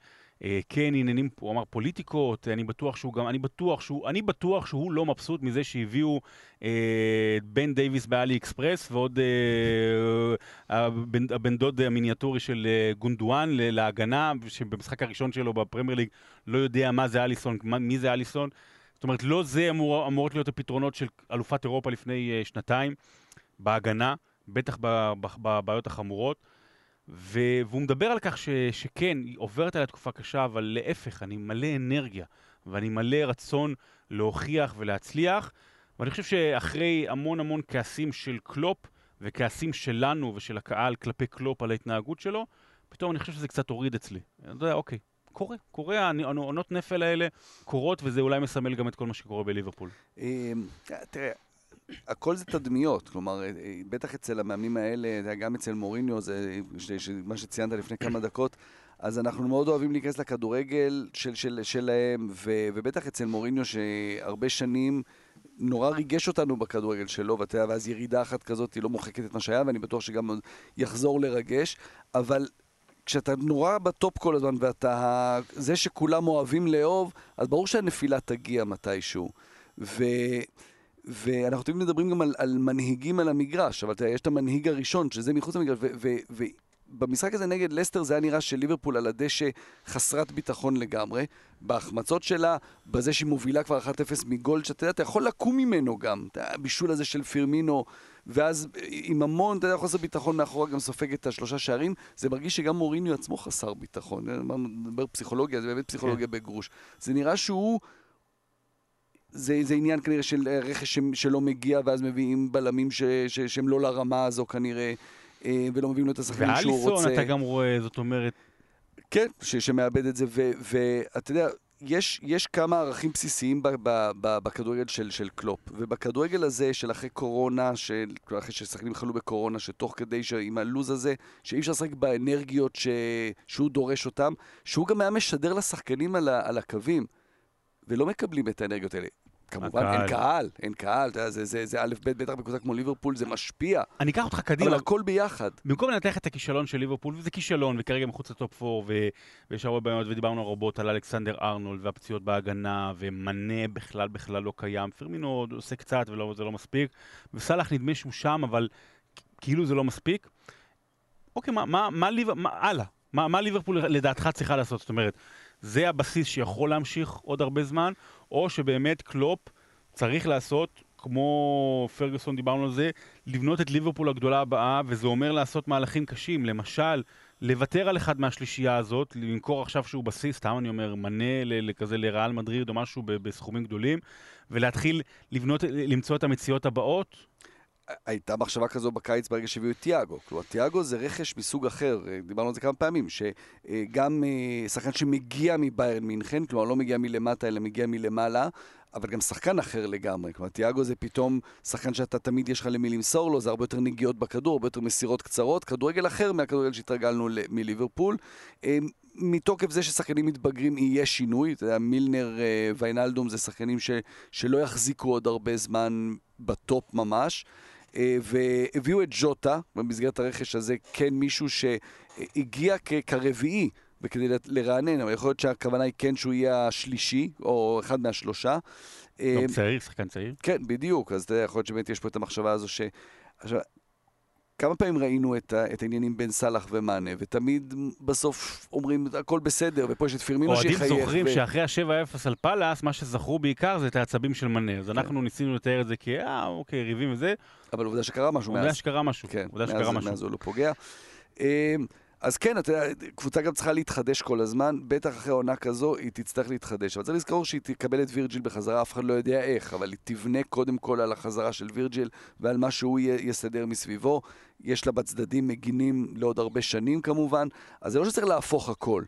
כן, עניינים, הוא אמר פוליטיקות, אני בטוח שהוא גם, אני בטוח שהוא, אני בטוח שהוא לא מבסוט מזה שהביאו אה, בן דייוויס בעלי אקספרס ועוד אה, הבן, הבן דוד המיניאטורי של אה, גונדואן להגנה, שבמשחק הראשון שלו בפרמייר ליג לא יודע מה זה אליסון, מה, מי זה אליסון. זאת אומרת, לא זה אמור, אמורות להיות הפתרונות של אלופת אירופה לפני אה, שנתיים בהגנה, בטח בבעיות החמורות. ו- והוא מדבר על כך ש- שכן, היא עוברת עליי תקופה קשה, אבל להפך, אני מלא אנרגיה, ואני מלא רצון להוכיח ולהצליח. ואני חושב שאחרי המון המון כעסים של קלופ, וכעסים שלנו ושל הקהל כלפי קלופ על ההתנהגות שלו, פתאום אני חושב שזה קצת הוריד אצלי. אני יודע, אוקיי, קורה, קורה, העונות נפל האלה קורות, וזה אולי מסמל גם את כל מה שקורה בליברפול. אה, תראה, הכל זה תדמיות, כלומר, אה, אה, בטח אצל המאמנים האלה, גם אצל מוריניו, זה ש- ש- מה שציינת לפני כמה דקות, אז אנחנו מאוד אוהבים להיכנס לכדורגל של, של, שלהם, ו, ובטח אצל מוריניו, שהרבה שנים נורא ריגש אותנו בכדורגל שלו, ואתה יודע, ואז ירידה אחת כזאת היא לא מוחקת את מה שהיה, ואני בטוח שגם יחזור לרגש, אבל כשאתה נורא בטופ כל הזמן, ואתה זה שכולם אוהבים לאהוב, אז ברור שהנפילה תגיע מתישהו. ו... ואנחנו תמיד מדברים גם על, על מנהיגים על המגרש, אבל תראה, יש את המנהיג הראשון, שזה מחוץ למגרש, ובמשחק הזה נגד לסטר זה היה נראה שליברפול על הדשא חסרת ביטחון לגמרי, בהחמצות שלה, בזה שהיא מובילה כבר 1-0 מגול, שאתה יודע, אתה יכול לקום ממנו גם, יודע, הבישול הזה של פירמינו, ואז עם המון, אתה יודע, חוסר ביטחון מאחורה גם סופג את השלושה שערים, זה מרגיש שגם מוריניו עצמו חסר ביטחון, נדבר פסיכולוגיה, זה באמת פסיכולוגיה בגרוש. זה נראה שהוא... זה, זה עניין כנראה של אה, רכש שלא מגיע, ואז מביאים בלמים ש, ש, שהם לא לרמה הזו כנראה, אה, ולא מביאים לו את השחקנים שהוא רוצה. ואליסון, אתה גם רואה, זאת אומרת, כן, ש, שמאבד את זה, ואתה יודע, יש, יש כמה ערכים בסיסיים ב- ב- ב- בכדורגל של, של קלופ, ובכדורגל הזה של אחרי קורונה, של, אחרי ששחקנים חלו בקורונה, שתוך כדי, ש- עם הלוז הזה, שאי אפשר לשחק באנרגיות ש, שהוא דורש אותם, שהוא גם היה משדר לשחקנים על, ה- על הקווים, ולא מקבלים את האנרגיות האלה. כמובן, הקהל. אין קהל, אין קהל, אתה יודע, זה, זה, זה א' ב', בטח בקבוצה כמו ליברפול, זה משפיע, אני אקח אותך אבל קדימה. הכל ביחד. במקום לנתח את הכישלון של ליברפול, וזה כישלון, וכרגע מחוץ לטופ 4, ו- ויש הרבה בעיות, ודיברנו רבות על אלכסנדר ארנולד, והפציעות בהגנה, ומנה בכלל בכלל לא קיים. פרמינו עושה קצת, וזה לא מספיק. וסאלח נדמה שהוא שם, אבל כאילו זה לא מספיק. אוקיי, מה, מה, מה, ליבר, מה הלאה? מה, מה ליברפול לדעתך צריכה לעשות? זאת אומרת, זה הבסיס שיכול להמשיך עוד הרבה זמן, או שבאמת קלופ צריך לעשות, כמו פרגוסון דיברנו על זה, לבנות את ליברפול הגדולה הבאה, וזה אומר לעשות מהלכים קשים. למשל, לוותר על אחד מהשלישייה הזאת, למכור עכשיו שהוא בסיס, סתם אני אומר, מנה לכזה לריאל מדריד או משהו בסכומים גדולים, ולהתחיל לבנות, למצוא את המציאות הבאות? הייתה מחשבה כזו בקיץ ברגע שהביאו את תיאגו. כלומר, תיאגו זה רכש מסוג אחר, אה, דיברנו על זה כמה פעמים, שגם אה, שחקן שמגיע מביירן מינכן, כלומר לא מגיע מלמטה אלא מגיע מלמעלה, אבל גם שחקן אחר לגמרי. כלומר, תיאגו זה פתאום שחקן שאתה תמיד יש לך למי למסור לו, זה הרבה יותר נגיעות בכדור, הרבה יותר מסירות קצרות, כדורגל אחר מהכדורגל שהתרגלנו מליברפול. אה, מתוקף זה ששחקנים מתבגרים יהיה שינוי, אתה יודע, מילנר ויינלדום זה שחקנים ש, שלא יחזיקו עוד הרבה זמן בטופ ממש. אה, והביאו את ג'וטה במסגרת הרכש הזה, כן מישהו שהגיע כרביעי. וכדי לרענן, אבל יכול להיות שהכוונה היא כן שהוא יהיה השלישי, או אחד מהשלושה. לא אה, צעיר, שחקן צעיר. כן, בדיוק, אז אתה יודע, יכול להיות שבאמת יש פה את המחשבה הזו ש... עכשיו, כמה פעמים ראינו את, ה, את העניינים בין סאלח ומאנה, ותמיד בסוף אומרים, הכל בסדר, ופה יש את פירמינו שיחייך. אוהדים זוכרים ו... שאחרי ה-7-0 על פאלאס, מה שזכרו בעיקר זה את העצבים של מאנה. אז כן. אנחנו ניסינו לתאר את זה כ, אה, אוקיי, ריבים וזה. אבל עובדה שקרה משהו מאז. עובדה שקרה משהו. כן, עובדה שקרה משהו. מאז הוא לא פוגע. אז כן, אתה יודע, קבוצה גם צריכה להתחדש כל הזמן, בטח אחרי עונה כזו היא תצטרך להתחדש. אבל צריך לזכור שהיא תקבל את וירג'יל בחזרה, אף אחד לא יודע איך, אבל היא תבנה קודם כל על החזרה של וירג'יל ועל מה שהוא יסדר מסביבו. יש לה בצדדים מגינים לעוד הרבה שנים כמובן, אז זה לא שצריך להפוך הכל,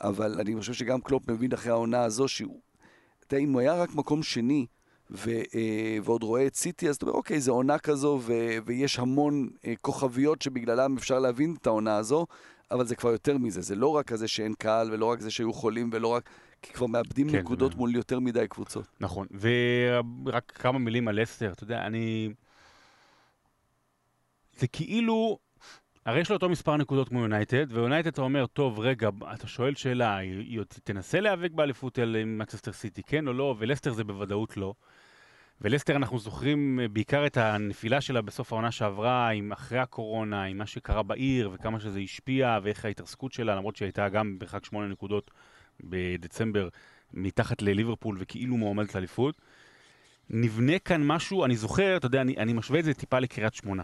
אבל אני חושב שגם קלופ מבין אחרי העונה הזו שהוא, אתה יודע, אם הוא היה רק מקום שני, ו, אה, ועוד רואה את סיטי, אז אתה אומר, אוקיי, זו עונה כזו, ו, ויש המון אה, כוכביות שבגללם אפשר להבין את העונה הזו, אבל זה כבר יותר מזה, זה לא רק כזה שאין קהל, ולא רק זה שהיו חולים, ולא רק... כי כבר מאבדים כן, נקודות זה... מול יותר מדי קבוצות. נכון, ורק כמה מילים על אסטר, אתה יודע, אני... זה כאילו, הרי יש לו אותו מספר נקודות כמו יונייטד, ויונייטד אתה אומר, טוב, רגע, אתה שואל שאלה, היא, תנסה להיאבק באליפות על מקססטר סיטי, כן או לא? ולסטר זה בוודאות לא. ולסטר אנחנו זוכרים אה, בעיקר את הנפילה שלה בסוף העונה שעברה, עם אחרי הקורונה, עם מה שקרה בעיר, וכמה שזה השפיע, ואיך ההתרסקות שלה, למרות שהיא הייתה גם במרחק שמונה נקודות בדצמבר מתחת לליברפול, וכאילו מועמדת לאליפות. נבנה כאן משהו, אני זוכר, אתה יודע, אני, אני משווה את זה טיפה לקריית שמונה.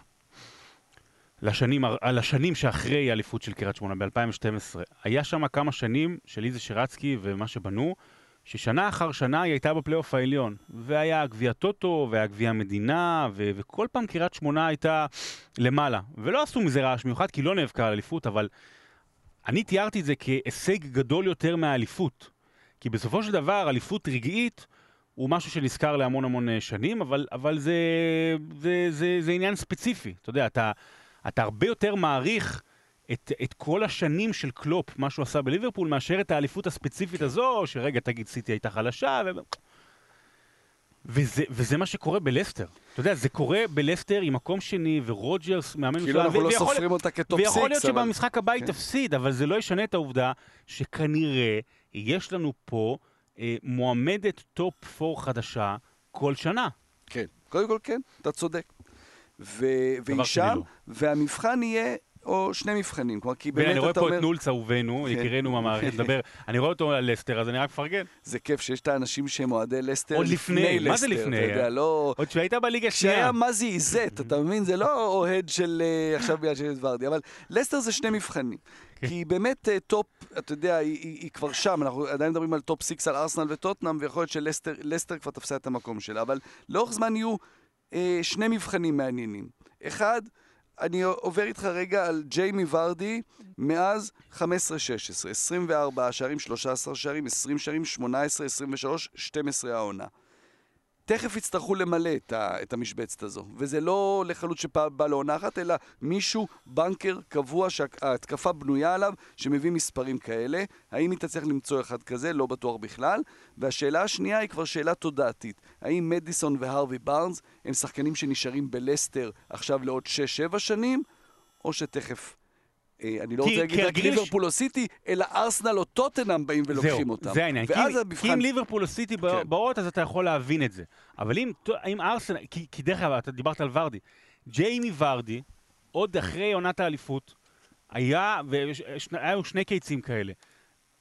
לשנים, לשנים שאחרי האליפות של קריית שמונה, ב-2012. היה שם כמה שנים של איזה שרצקי ומה שבנו, ששנה אחר שנה היא הייתה בפלייאוף העליון. והיה גביע טוטו, והיה גביע המדינה, ו- וכל פעם קריית שמונה הייתה למעלה. ולא עשו מזה רעש מיוחד, כי לא נאבקה על אליפות, אבל אני תיארתי את זה כהישג גדול יותר מהאליפות. כי בסופו של דבר, אליפות רגעית הוא משהו שנזכר להמון המון אה, שנים, אבל, אבל זה, זה, זה, זה עניין ספציפי. אתה יודע, אתה, אתה הרבה יותר מעריך את, את כל השנים של קלופ, מה שהוא עשה בליברפול, מאשר את האליפות הספציפית הזו, שרגע, תגיד, סיטי הייתה חלשה, ו... וזה, וזה מה שקורה בלסטר. אתה יודע, זה קורה בלסטר עם מקום שני, ורוג'רס מאמן כאילו אנחנו לא סופרים אותה כ top six, ויכול להיות אבל... שבמשחק הבא היא כן. תפסיד, אבל זה לא ישנה את העובדה שכנראה יש לנו פה אה, מועמדת top 4 חדשה כל שנה. כן, קודם כל כן, אתה צודק. ו- והיא שם, לא. והמבחן יהיה או שני מבחנים, כלומר, כי באמת אתה אומר... אני רואה פה את נולץ אהובנו, כן. יקירנו מהמערכת, לדבר, <laughs> אני רואה אותו על לסטר, אז אני רק מפרגן. זה כיף שיש את האנשים שהם אוהדי לסטר עוד לפני, מה זה לפני? אתה יודע, לא... עוד שהיית בליגה שנייה. שהיה מוזי איזט, אתה מבין? זה לא אוהד של אה, עכשיו בגלל שיש ורדי, אבל לסטר זה שני מבחנים. כן. כי באמת אה, top, אתה יודע, היא כבר שם, אנחנו עדיין מדברים על top six על ארסנל וטוטנאם, ויכול להיות שלסטר כבר תפסה את המקום שלה, אבל לאורך זמן יהיו אה, שני מבחנים מעניינים. אחד, אני עובר איתך רגע על ג'יימי ורדי מאז 15-16, 24 שערים, 13 שערים, 20 שערים, 18, 23, 12 העונה. תכף יצטרכו למלא את, ה, את המשבצת הזו. וזה לא לחלוץ שבא לעונה אחת, אלא מישהו, בנקר קבוע שההתקפה בנויה עליו, שמביא מספרים כאלה. האם היא תצליח למצוא אחד כזה? לא בטוח בכלל. והשאלה השנייה היא כבר שאלה תודעתית. האם מדיסון והרווי בארנס הם שחקנים שנשארים בלסטר עכשיו לעוד 6-7 שנים, או שתכף אני לא רוצה להגיד רק ליברפול או סיטי, אלא ארסנל או טוטנאם באים ולוקחים אותם. זה העניין. כי אם ליברפול או סיטי כן. באות, אז אתה יכול להבין את זה. אבל אם ארסנל, כי דרך אגב, אתה דיברת על ורדי. ג'יימי ורדי, עוד אחרי עונת האליפות, היה, והיו שני קיצים כאלה.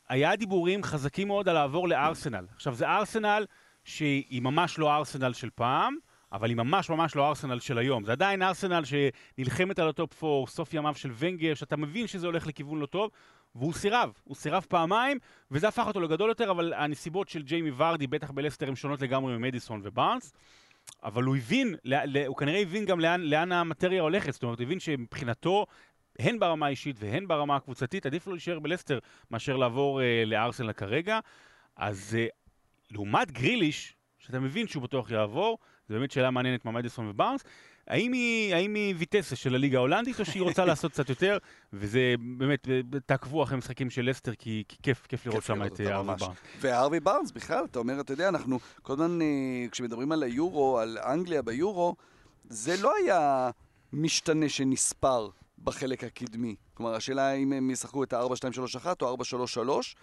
היה דיבורים חזקים מאוד על לעבור לארסנל. עכשיו, זה ארסנל שהיא ממש לא ארסנל של פעם, אבל היא ממש ממש לא ארסנל של היום. זה עדיין ארסנל שנלחמת על ה top 4, סוף ימיו של ונגר, שאתה מבין שזה הולך לכיוון לא טוב, והוא סירב. הוא סירב פעמיים, וזה הפך אותו לגדול יותר, אבל הנסיבות של ג'יימי ורדי, בטח בלסטר, הן שונות לגמרי ממדיסון ובארנס. אבל הוא הבין, הוא כנראה הבין גם לאן, לאן המטריה הולכת, זאת אומרת, הוא הבין שמבחינתו, הן ברמה האישית והן ברמה הקבוצתית, עדיף לו להישאר בלסטר מאשר לעבור אה, לארסנל כרגע. אז אה, לעומת גריליש, שאתה מבין שהוא בטוח יעבור, זו באמת שאלה מעניינת מה מדיסון ובארנס. האם היא, האם היא ויטסה של הליגה ההולנדית, או שהיא רוצה <laughs> לעשות קצת יותר, וזה באמת, תעקבו אחרי משחקים של לסטר, כי, כי כיף, כיף לראות שם את הארווי בארנס. והארווי בארנס בכלל, אתה אומר, אתה יודע, אנחנו כל הזמן, אה, כשמדברים על היורו, על אנגליה ביורו, זה לא היה משתנה שנספר בחלק הקדמי. כלומר, השאלה אם הם ישחקו את ה-4-2-3-1 או 4-3-3.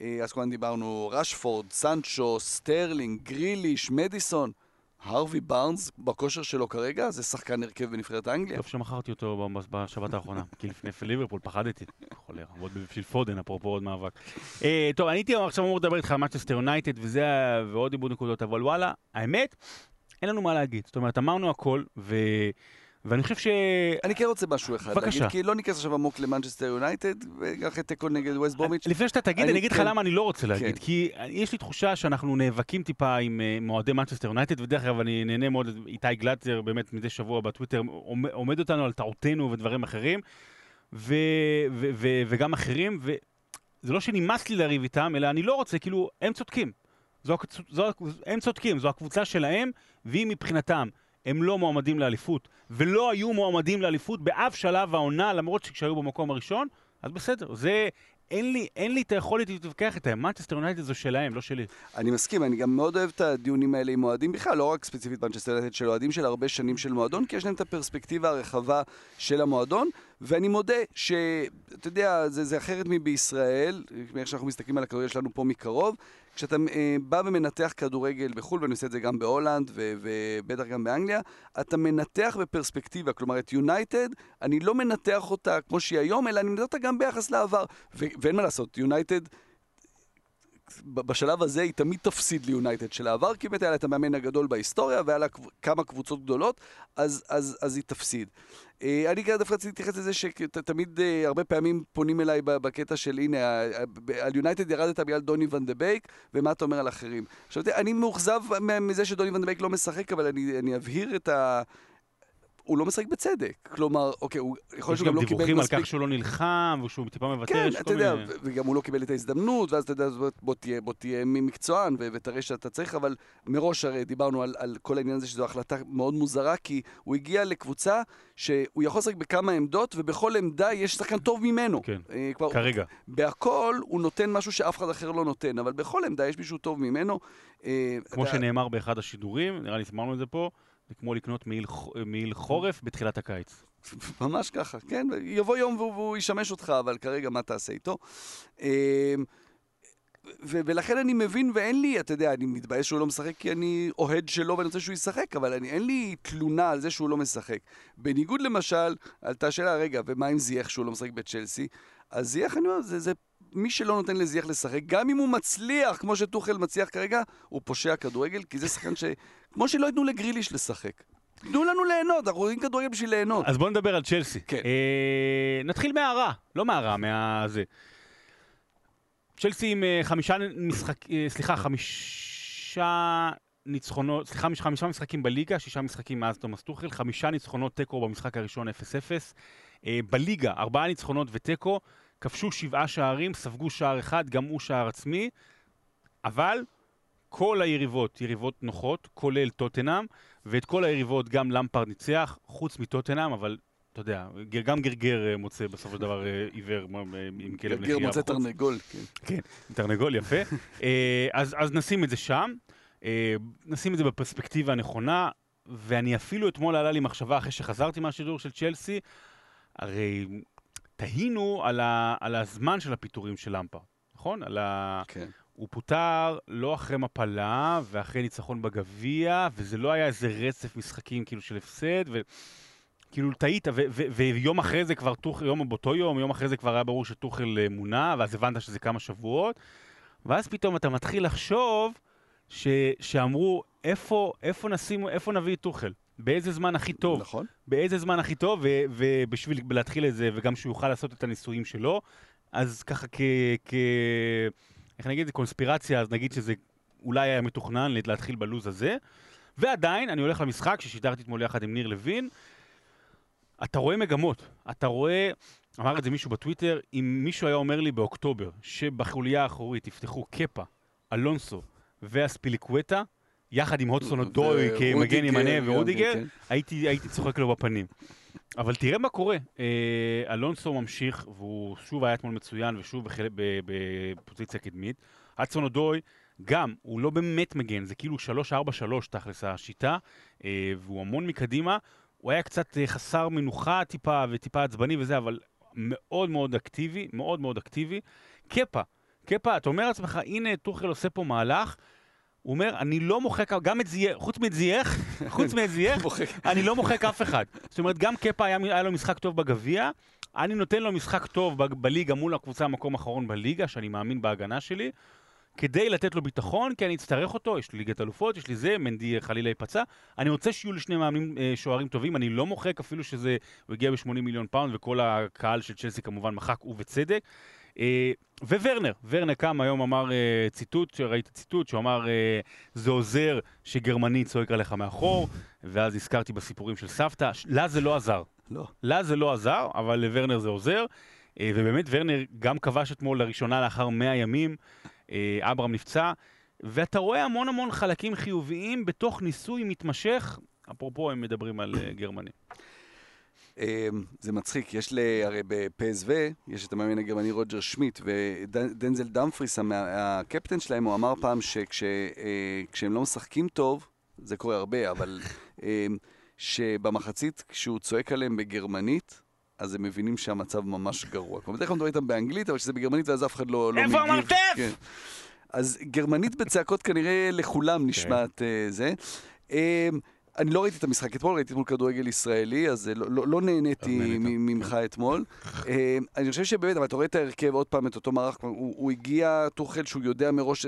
אה, אז כמובן דיברנו רשפורד, סנצ'ו, סטרלינג, גריליש, מדיסון. הרווי בארנס, בכושר שלו כרגע, זה שחקן הרכב בנבחרת אנגליה. טוב שמכרתי אותו בשבת האחרונה, כי לפני ליברפול פחדתי, חולה, עוד בשביל פודן, אפרופו עוד מאבק. אה, טוב, אני הייתי עכשיו אמור לדבר איתך על מנצ'סטר יונייטד וזה, ועוד איבוד נקודות, אבל וואלה, האמת, אין לנו מה להגיד. זאת אומרת, אמרנו הכל, ו... ואני חושב ש... אני כן רוצה משהו אחד. בבקשה. להגיד, כי לא ניכנס עכשיו עמוק למנצ'סטר יונייטד, ואחרי תיקו נגד ווסט ברומיץ'. לפני שאתה תגיד, אני אגיד לך כן. למה אני לא רוצה להגיד. כן. כי יש לי תחושה שאנחנו נאבקים טיפה עם אה, אוהדי מנצ'סטר יונייטד, ודרך אגב, אני נהנה מאוד, איתי גלטזר, באמת מדי שבוע בטוויטר, מעמיד אותנו על טעותינו ודברים אחרים, ו- ו- ו- וגם אחרים, וזה לא שנמאס לי לריב איתם, אלא אני לא רוצה, כאילו, הם צודקים. הם צודקים, זו הקבוצה שלהם, והיא מבחינתם. הם לא מועמדים לאליפות, ולא היו מועמדים לאליפות באף שלב העונה, למרות שכשהיו במקום הראשון, אז בסדר, זה... אין לי, אין לי את היכולת להתווכח איתם, מנצ'סטר יונייטד זו שלהם, לא שלי. אני מסכים, אני גם מאוד אוהב את הדיונים האלה עם אוהדים בכלל, לא רק ספציפית מנצ'סטר יונייטד, של אוהדים של הרבה שנים של מועדון, כי יש להם את הפרספקטיבה הרחבה של המועדון, ואני מודה שאתה יודע, זה, זה אחרת מבישראל, מאיך שאנחנו מסתכלים על הכדורגל שלנו פה מקרוב, כשאתה אה, בא ומנתח כדורגל בחו"ל, ואני עושה את זה גם בהולנד ובטח גם באנגליה, אתה מנתח בפרספקטיבה. כלומר, את יונייטד, אני לא מנתח אותה כמו שהיא היום, אלא אני מנתח אותה גם ביחס לעבר. ואין מה לעשות, יונייטד... בשלב הזה היא תמיד תפסיד ליונייטד של העבר, כי באמת היה לה את המאמן הגדול בהיסטוריה, והיה לה כמה קבוצות גדולות, אז, אז, אז היא תפסיד. אה, אני דווקא רציתי להתייחס לזה שתמיד אה, הרבה פעמים פונים אליי בקטע של הנה, על יונייטד ירדת בגלל דוני ון דה בייק, ומה אתה אומר על אחרים. עכשיו, אני מאוכזב מזה שדוני ון דה בייק לא משחק, אבל אני, אני אבהיר את ה... הוא לא משחק בצדק. כלומר, אוקיי, הוא יכול להיות שהוא גם לא קיבל מספיק... יש גם דיווחים על כך שהוא לא נלחם, ושהוא טיפה מוותר, כן, אתה יודע, מיני... וגם הוא לא קיבל את ההזדמנות, ואז אתה יודע, בוא תהיה, בוא תהיה מקצוען ותראה שאתה צריך, אבל מראש הרי דיברנו על, על כל העניין הזה שזו החלטה מאוד מוזרה, כי הוא הגיע לקבוצה שהוא יכול לשחק בכמה עמדות, ובכל עמדה יש שחקן טוב ממנו. כן, אה, כבר, כרגע. בהכל הוא נותן משהו שאף אחד אחר לא נותן, אבל בכל עמדה יש מישהו טוב ממנו. אה, כמו אתה... שנאמר באחד השידורים, נראה לי אמרנו את זה פה, זה כמו לקנות מעיל, חורף בתחילת הקיץ. <laughs> ממש ככה, כן, יבוא יום והוא, והוא ישמש אותך, אבל כרגע מה תעשה איתו? אמ, ו- ולכן אני מבין ואין לי, אתה יודע, אני מתבאס שהוא לא משחק כי אני אוהד שלו ואני רוצה שהוא ישחק, אבל אני, אין לי תלונה על זה שהוא לא משחק. בניגוד למשל, עלתה שאלה, רגע, ומה עם זייח שהוא לא משחק בצ'לסי? אז זייח, אני אומר, זה, זה מי שלא נותן לזייח לשחק, גם אם הוא מצליח, כמו שטוחל מצליח כרגע, הוא פושע כדורגל, כי זה שחקן ש... כמו שלא ייתנו לגריליש לשחק. תנו לנו ליהנות, אנחנו רואים כדורגל בשביל ליהנות. אז בואו נדבר על צ'לסי. כן. אה, נתחיל מהרע, לא מהרע, מהזה. צ'לסי עם אה, חמישה משחק... אה, סליחה, חמישה ניצחונות, סליחה, חמישה משחקים בליגה, שישה משחקים מאז תומאס טוחל, חמישה ניצחונות תיקו במשחק הראשון 0-0. אה, בליגה, ארבעה ניצחונות ותיקו. כבשו שבעה שערים, ספגו שער אחד, גם הוא שער עצמי, אבל כל היריבות יריבות נוחות, כולל טוטנאם, ואת כל היריבות גם למפרד ניצח, חוץ מטוטנאם, אבל אתה יודע, גם גרגר אה, מוצא בסופו של דבר אה, עיוור אה, עם כלב נחייה. גרגר מוצא תרנגול, כן. כן, תרנגול, יפה. <laughs> אז, אז נשים את זה שם, נשים את זה בפרספקטיבה הנכונה, ואני אפילו אתמול עלה לי מחשבה אחרי שחזרתי מהשידור של צ'לסי, הרי תהינו על, ה, על הזמן של הפיטורים של למפרד, נכון? על ה... כן. הוא פוטר לא אחרי מפלה ואחרי ניצחון בגביע, וזה לא היה איזה רצף משחקים כאילו של הפסד, וכאילו טעית, ויום אחרי זה כבר טוחל, יום באותו יום, יום אחרי זה כבר היה ברור שטוחל אה, מונה, ואז הבנת שזה כמה שבועות, ואז פתאום אתה מתחיל לחשוב ש, שאמרו, איפה, איפה נשים, איפה נביא את טוחל? באיזה זמן הכי טוב? נכון. באיזה זמן הכי טוב, ו- ובשביל להתחיל את זה, וגם שהוא יוכל לעשות את הניסויים שלו, אז ככה כ... כ... איך נגיד את זה? קונספירציה, אז נגיד שזה אולי היה מתוכנן להתחיל בלוז הזה. ועדיין, אני הולך למשחק ששידרתי אתמול יחד עם ניר לוין, אתה רואה מגמות, אתה רואה, אמר את זה מישהו בטוויטר, אם מישהו היה אומר לי באוקטובר שבחוליה האחורית יפתחו קפה, אלונסו ואספיליקווטה, יחד עם הודסון אודוי כמגן ימנה ורודיגר, כן. הייתי, הייתי צוחק לו בפנים. אבל תראה מה קורה, אה, אלונסו ממשיך, והוא שוב היה אתמול מצוין ושוב בפוזיציה קדמית. הודסון אודוי, גם, הוא לא באמת מגן, זה כאילו 3-4-3 תכלס השיטה, אה, והוא המון מקדימה. הוא היה קצת אה, חסר מנוחה טיפה וטיפה עצבני וזה, אבל מאוד מאוד אקטיבי, מאוד מאוד אקטיבי. קפה, קפה, אתה אומר לעצמך, הנה טוחל עושה פה מהלך. הוא אומר, אני לא מוחק, גם את זייח, חוץ מאת זייח, <laughs> חוץ מאת זייח, אני לא מוחק אף אחד. זאת אומרת, גם קפה היה, היה לו משחק טוב בגביע, אני נותן לו משחק טוב ב- בליגה מול הקבוצה המקום האחרון בליגה, שאני מאמין בהגנה שלי, כדי לתת לו ביטחון, כי אני אצטרך אותו, יש לי ליגת אלופות, יש לי זה, מנדי חלילה ייפצע. אני רוצה שיהיו לי שני מאמנים אה, שוערים טובים, אני לא מוחק אפילו שזה, הוא הגיע ב-80 מיליון פאונד, וכל הקהל של צ'לסי כמובן מחק, ובצדק. אה, וורנר, ורנר קם היום אמר אה, ציטוט, ראיתי ציטוט, שהוא אמר, אה, זה עוזר שגרמני צועק עליך מאחור, ואז הזכרתי בסיפורים של סבתא, לה זה לא עזר. לא. לה זה לא עזר, אבל לוורנר זה עוזר. ובאמת ורנר גם כבש אתמול לראשונה לאחר 100 ימים, אברהם נפצע, ואתה רואה המון המון חלקים חיוביים בתוך ניסוי מתמשך, אפרופו הם מדברים על גרמני. אמ, זה מצחיק, יש ל... הרי בפסו, יש את המאמן הגרמני רוג'ר שמיט, ודנזל דמפריס, הקפטן שלהם, הוא אמר פעם שכשהם אה, לא משחקים טוב, זה קורה הרבה, אבל <laughs> אמ, שבמחצית, כשהוא צועק עליהם בגרמנית, אז הם מבינים שהמצב ממש גרוע. כלומר, בדרך כלל מדברים איתם באנגלית, אבל שזה בגרמנית ואז אף אחד לא, לא. איפה המרתף? כן. אז גרמנית בצעקות כנראה לכולם נשמעת. כן. uh, זה. אני לא ראיתי את המשחק אתמול, ראיתי אתמול כדורגל ישראלי, אז לא, לא, לא נהניתי ממך אתמול. אה, אני חושב שבאמת, אבל אתה רואה את ההרכב, עוד פעם, את אותו מערך, הוא, הוא הגיע, טוחל, שהוא יודע מראש...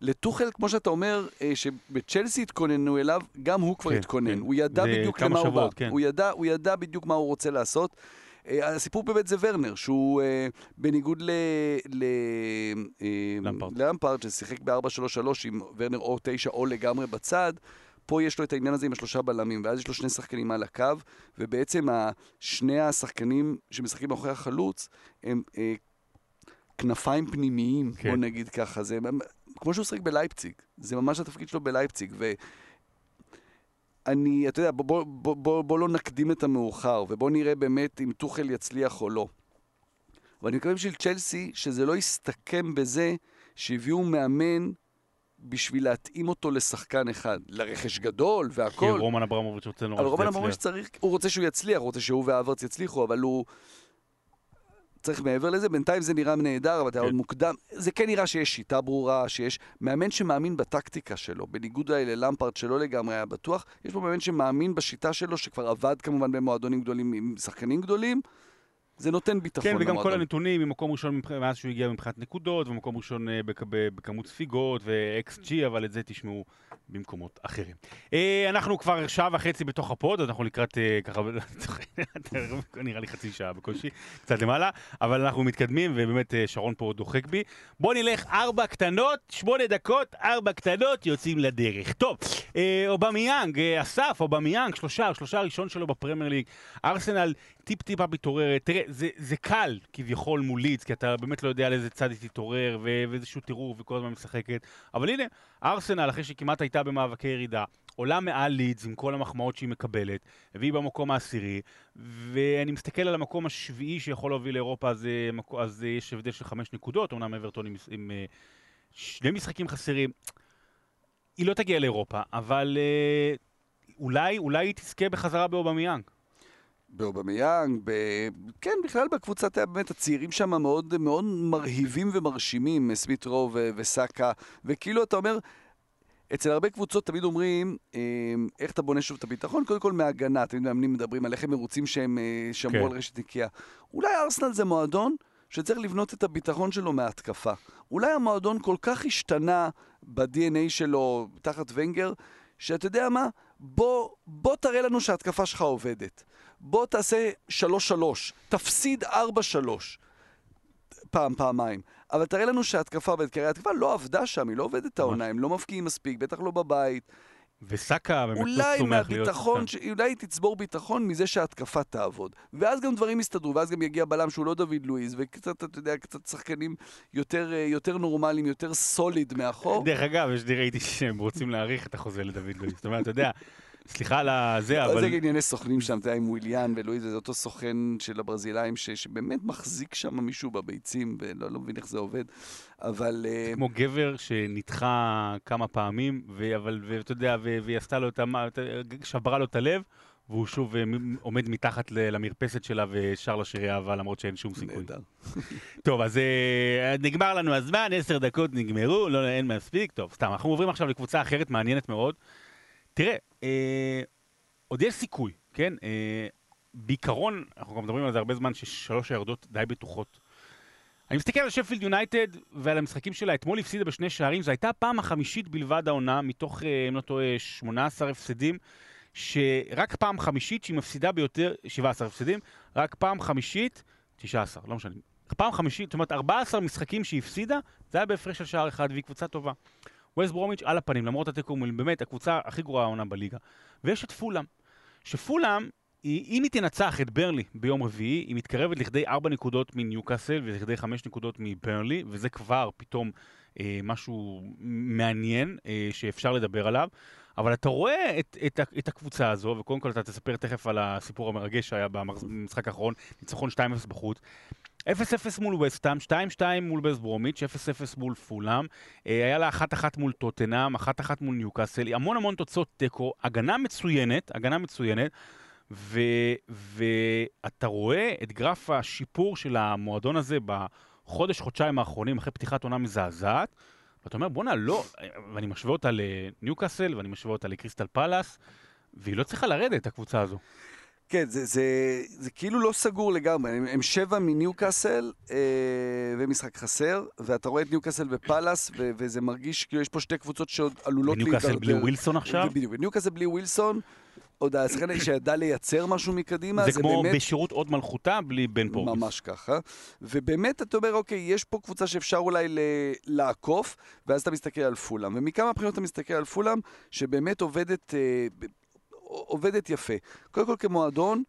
לטוחל, כמו שאתה אומר, אה, שבצ'לסי התכוננו אליו, גם הוא כבר כן, התכונן. כן. הוא ידע בדיוק למה הוא בא. כן. הוא, ידע, הוא ידע בדיוק מה הוא רוצה לעשות. הסיפור באמת זה ורנר, שהוא בניגוד ל... ל... למפארד, ששיחק ב-4-3-3 עם ורנר או 9 או לגמרי בצד, פה יש לו את העניין הזה עם השלושה בלמים, ואז יש לו שני שחקנים על הקו, ובעצם שני השחקנים שמשחקים מאחורי החלוץ הם אה, כנפיים פנימיים, כן. בוא נגיד ככה. זה כמו שהוא משחק בלייפציג, זה ממש התפקיד שלו בלייפציג. ו... אני, אתה יודע, בוא, בוא, בוא, בוא, בוא לא נקדים את המאוחר, ובוא נראה באמת אם טוחל יצליח או לא. ואני מקווה בשביל צ'לסי שזה לא יסתכם בזה שהביאו מאמן בשביל להתאים אותו לשחקן אחד. לרכש גדול והכל. כי רומן אברמוביץ' רוצה נורא שזה יצליח. אבל רומן אברמוביץ' צריך, הוא רוצה שהוא יצליח, הוא רוצה שהוא והאברץ יצליחו, אבל הוא... צריך מעבר לזה, בינתיים זה נראה נהדר, אבל אתה כן. עוד מוקדם. זה כן נראה שיש שיטה ברורה, שיש מאמן שמאמין בטקטיקה שלו, בניגוד ללמפרד שלא לגמרי היה בטוח, יש פה מאמן שמאמין בשיטה שלו, שכבר עבד כמובן במועדונים גדולים עם שחקנים גדולים, זה נותן ביטחון כן, וגם כל הנתונים ממקום ראשון מאז שהוא הגיע מבחינת נקודות, ומקום ראשון אה, בכמות ספיגות ו-XG, אבל את זה תשמעו במקומות אחרים. אה, אנחנו כבר שעה וחצי בתוך ה pod, אז אנחנו לקראת אה, ככה, <laughs> נראה לי חצי שעה בקושי, קצת למעלה, אבל אנחנו מתקדמים, ובאמת שרון פה דוחק בי. בוא נלך ארבע קטנות, שמונה דקות, ארבע קטנות, יוצאים לדרך. טוב, אובמיאנג, אסף, אובמיאנג, שלושער, שלושער הראשון שלו בפרמייר ליג. ארסנל טיפ-טיפה מתעוררת. תראה, זה, זה קל כביכול מול לידס, כי אתה באמת לא יודע על איזה צד היא תתעורר, ואיזשהו טירוף, וכל הזמן משחקת. אבל הנה, ארסנל, אחרי שכמעט הייתה במאבקי ירידה, עולה מעל לידס עם כל המחמאות שהיא מקבלת, והיא במקום העשירי, ואני מסתכל על המקום השביעי שיכול להוביל לאירופה, אז, אז יש הבדל של חמש נקודות, אמנם אברטון עם, עם אה, שני משחקים חסרים. היא לא תגיע לאירופה, אבל אה, אולי, אולי היא תזכה בחזרה באובמיאנג. באובמיאנג, ב... כן, בכלל בקבוצת, באמת, הצעירים שם מאוד, מאוד מרהיבים ומרשימים, סמית רו ו- וסאקה, וכאילו אתה אומר, אצל הרבה קבוצות תמיד אומרים, אה, איך אתה בונה שוב את הביטחון? קודם כל מהגנה, תמיד מאמנים מדברים על איך הם מרוצים שהם אה, שמרו כן. על רשת נקייה. אולי ארסנל זה מועדון שצריך לבנות את הביטחון שלו מההתקפה. אולי המועדון כל כך השתנה ב-DNA שלו תחת ונגר, שאתה יודע מה? בוא, בוא תראה לנו שההתקפה שלך עובדת. בוא תעשה 3-3, תפסיד 4-3. פעם, פעמיים. אבל תראה לנו שההתקפה עובדת, כי הרי ההתקפה לא עבדה שם, היא לא עובדת העונה, הם לא מבקיעים מספיק, בטח לא בבית. וסאקה באמת לא צומח להיות... ש... אולי היא תצבור ביטחון מזה שההתקפה תעבוד. ואז גם דברים יסתדרו, ואז גם יגיע בלם שהוא לא דוד לואיז, וקצת, אתה יודע, קצת שחקנים יותר, אה, יותר נורמליים, יותר סוליד מאחור. דרך אגב, יש לי ראיתי שהם רוצים להאריך את החוזה לדוד לואיס. זאת אומרת, אתה יודע, סליחה על הזה, אבל... זה ענייני סוכנים שם, אתה יודע, עם וויליאן ולואיז, זה אותו סוכן של הברזילאים, ש... שבאמת מחזיק שם מישהו בביצים, ולא לא מבין איך זה עובד. אבל... אה, כמו גבר שנדחה כמה פעמים, ו- אבל, ואתה יודע, והיא עשתה לו את המ... שברה לו את הלב, והוא שוב אה, עומד מתחת למרפסת שלה ושר לה שירי אהבה, למרות שאין שום סיכוי. נהדר. <laughs> טוב, אז אה, נגמר לנו הזמן, עשר דקות נגמרו, לא, אין מספיק. טוב, סתם, אנחנו עוברים עכשיו לקבוצה אחרת מעניינת מאוד. תראה, אה, עוד יש סיכוי, כן? אה, בעיקרון, אנחנו גם מדברים על זה הרבה זמן, ששלוש הירדות די בטוחות. אני מסתכל על שפילד יונייטד ועל המשחקים שלה, אתמול הפסידה בשני שערים, זו הייתה הפעם החמישית בלבד העונה, מתוך, אה, אם לא טועה, 18 הפסדים, שרק פעם חמישית שהיא מפסידה ביותר, 17 הפסדים, רק פעם חמישית, 19, לא משנה. פעם חמישית, זאת אומרת 14 משחקים שהיא הפסידה, זה היה בהפרש של שער אחד, והיא קבוצה טובה. ווסט ברומיץ' על הפנים, למרות התיקו, באמת, הקבוצה הכי גרועה העונה בליגה. ויש את פולאם, שפולאם, אם היא תנצח את ברלי ביום רביעי, היא מתקרבת לכדי 4 נקודות מניוקאסל ולכדי 5 נקודות מברלי, וזה כבר פתאום אה, משהו מעניין אה, שאפשר לדבר עליו. אבל אתה רואה את, את, את הקבוצה הזו, וקודם כל אתה תספר תכף על הסיפור המרגש שהיה במשחק האחרון, ניצחון 2-0 בחוץ. 0-0 מול וסטאם, 2-2 מול בס ברומיץ', 0-0 מול פולאם, אה, היה לה 1-1 מול טוטנאם, 1-1 מול ניוקאסל, המון המון תוצאות תיקו, הגנה מצוינת, הגנה מצוינת, ו, ואתה רואה את גרף השיפור של המועדון הזה בחודש, חודשיים האחרונים, אחרי פתיחת עונה מזעזעת, ואתה אומר, בואנה, לא, ואני משווה אותה לניוקאסל, ואני משווה אותה לקריסטל פלאס, והיא לא צריכה לרדת, הקבוצה הזו. כן, זה, זה, זה כאילו לא סגור לגמרי. הם, הם שבע מניוקאסל אה, ומשחק חסר, ואתה רואה את ניוקאסל ופאלאס, ו, וזה מרגיש כאילו יש פה שתי קבוצות שעוד עלולות וניוקאסל בלי ווילסון עכשיו? בדיוק, וניוקאסל בלי ווילסון, עוד השחקן שידע לייצר משהו מקדימה, זה זה כמו באמת... בשירות עוד מלכותה בלי בן פורטיס. ממש ככה. ובאמת, אתה אומר, אוקיי, יש פה קבוצה שאפשר אולי ל- לעקוף, ואז אתה מסתכל על פולאם. ומכמה בחינות אתה מסתכל על פולאם, שבאמת עובדת, אה, עובדת יפה. קודם כל, כמועדון,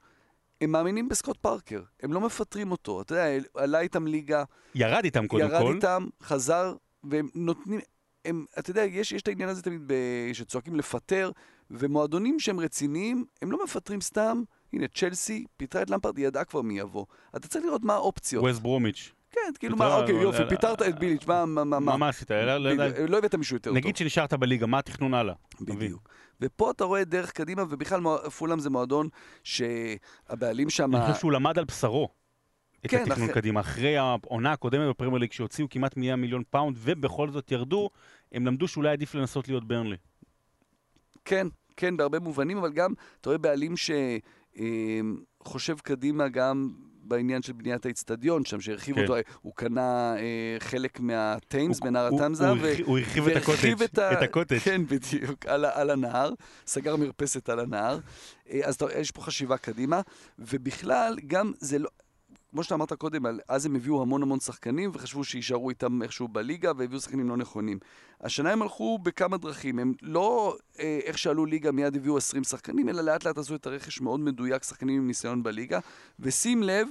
הם מאמינים בסקוט פארקר, הם לא מפטרים אותו. אתה יודע, עלה איתם ליגה, ירד איתם קודם ירד כל. איתם, חזר, והם נותנים... הם, אתה יודע, יש, יש את העניין הזה תמיד ב, שצועקים לפטר, ומועדונים שהם רציניים, הם לא מפטרים סתם. הנה, צ'לסי פיטרה את למפרד, היא ידעה כבר מי יבוא. אתה צריך לראות מה האופציות. ווסט ברומיץ'. כן, כאילו מה, אוקיי, יופי, פיטרת את ביליץ', מה, מה, מה, מה עשית? לא- לא לא הבאת מישהו יותר נגיד טוב. שנשארת בליגה, מה התכנון הלאה? בדיוק. ופה אתה רואה דרך קדימה, ובכלל פולאם זה מועדון שהבעלים שם... אני חושב שהוא למד על בשרו. את כן, התכנון אחרי- קדימה. אחרי העונה הקודמת בפרמייר ליג שהוציאו כמעט 100 מיליון פאונד ובכל זאת ירדו, הם למדו שאולי עדיף לנסות להיות ברנלי. כן, כן, בהרבה מובנים, אבל גם, אתה רואה בעלים שחושב קדימה גם בעניין של בניית האיצטדיון שם, שהרחיב כן. אותו, הוא קנה אה, חלק מהטיימס בנהר הוא- התמזה, הוא ו- הרחיב- הוא הרחיב את הקוטג'. ה- את הקוטג'. כן, בדיוק, על, על הנהר, סגר מרפסת על הנהר. אה, אז יש פה חשיבה קדימה, ובכלל, גם זה לא... כמו שאתה אמרת קודם, אז הם הביאו המון המון שחקנים וחשבו שיישארו איתם איכשהו בליגה והביאו שחקנים לא נכונים. השנה הם הלכו בכמה דרכים, הם לא אה, איך שעלו ליגה מיד הביאו 20 שחקנים, אלא לאט לאט עשו את הרכש מאוד מדויק, שחקנים עם ניסיון בליגה, ושים לב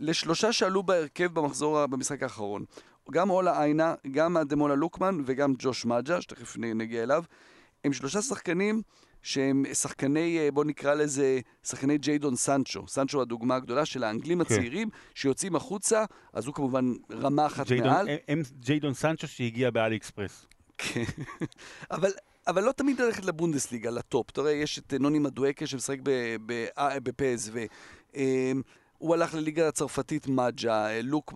לשלושה שעלו בהרכב במחזור, במשחק האחרון. גם אולה איינה, גם אדמולה לוקמן וגם ג'וש מג'ה, שתכף נגיע אליו. הם שלושה שחקנים שהם שחקני, אה, בוא נקרא לזה, שחקני ג'יידון סנצ'ו. סנצ'ו הדוגמה הגדולה של האנגלים כן. הצעירים שיוצאים החוצה, אז הוא כמובן רמה אחת ג'יידון- מעל. הם- ג'יידון סנצ'ו שהגיע באלי אקספרס. כן. <laughs> אבל, אבל לא תמיד ללכת לבונדסליגה, לטופ. אתה רואה, יש את נוני מדואקה שמשחק ב- ב- אה, בפסו. אמ, הוא הלך לליגה הצרפתית מג'ה, לוק,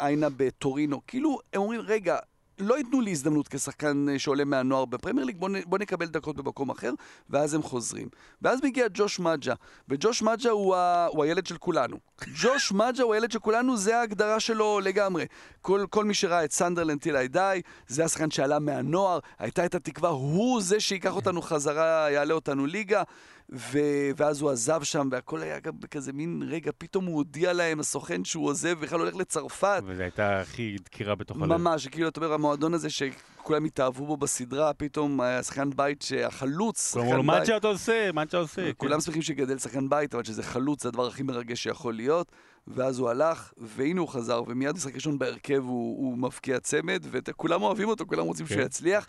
איינה בטורינו. כאילו, הם אומרים, רגע, לא ייתנו לי הזדמנות כשחקן אה, שעולה מהנוער בפרמייר ליג, בוא, בוא נקבל דקות במקום אחר, ואז הם חוזרים. ואז מגיע ג'וש מג'ה, וג'וש מג'ה הוא, ה, הוא הילד של כולנו. ג'וש מג'ה הוא הילד של כולנו, זה ההגדרה שלו לגמרי. כל, כל מי שראה את סנדרלנד טיל די, זה השחקן שעלה מהנוער, הייתה את התקווה, הוא זה שייקח אותנו חזרה, יעלה אותנו ליגה. ו... ואז הוא עזב שם, והכל היה גם בכזה מין רגע, פתאום הוא הודיע להם, הסוכן, שהוא עוזב, ובכלל הולך לצרפת. וזו הייתה הכי דקירה בתוך הלב. ממש, כאילו, אתה אומר, המועדון הזה שכולם התאהבו בו בסדרה, פתאום היה שחקן בית שהחלוץ, כולם אמרו לו, מה אתה עושה? מה אתה עושה? כן. כולם שמחים שגדל שחקן בית, אבל שזה חלוץ, זה הדבר הכי מרגש שיכול להיות. ואז הוא הלך, והנה הוא חזר, ומיד משחק ראשון בהרכב הוא, הוא מבקיע צמד, וכולם אוהבים אותו, כולם רוצים כן. שהוא יצליח.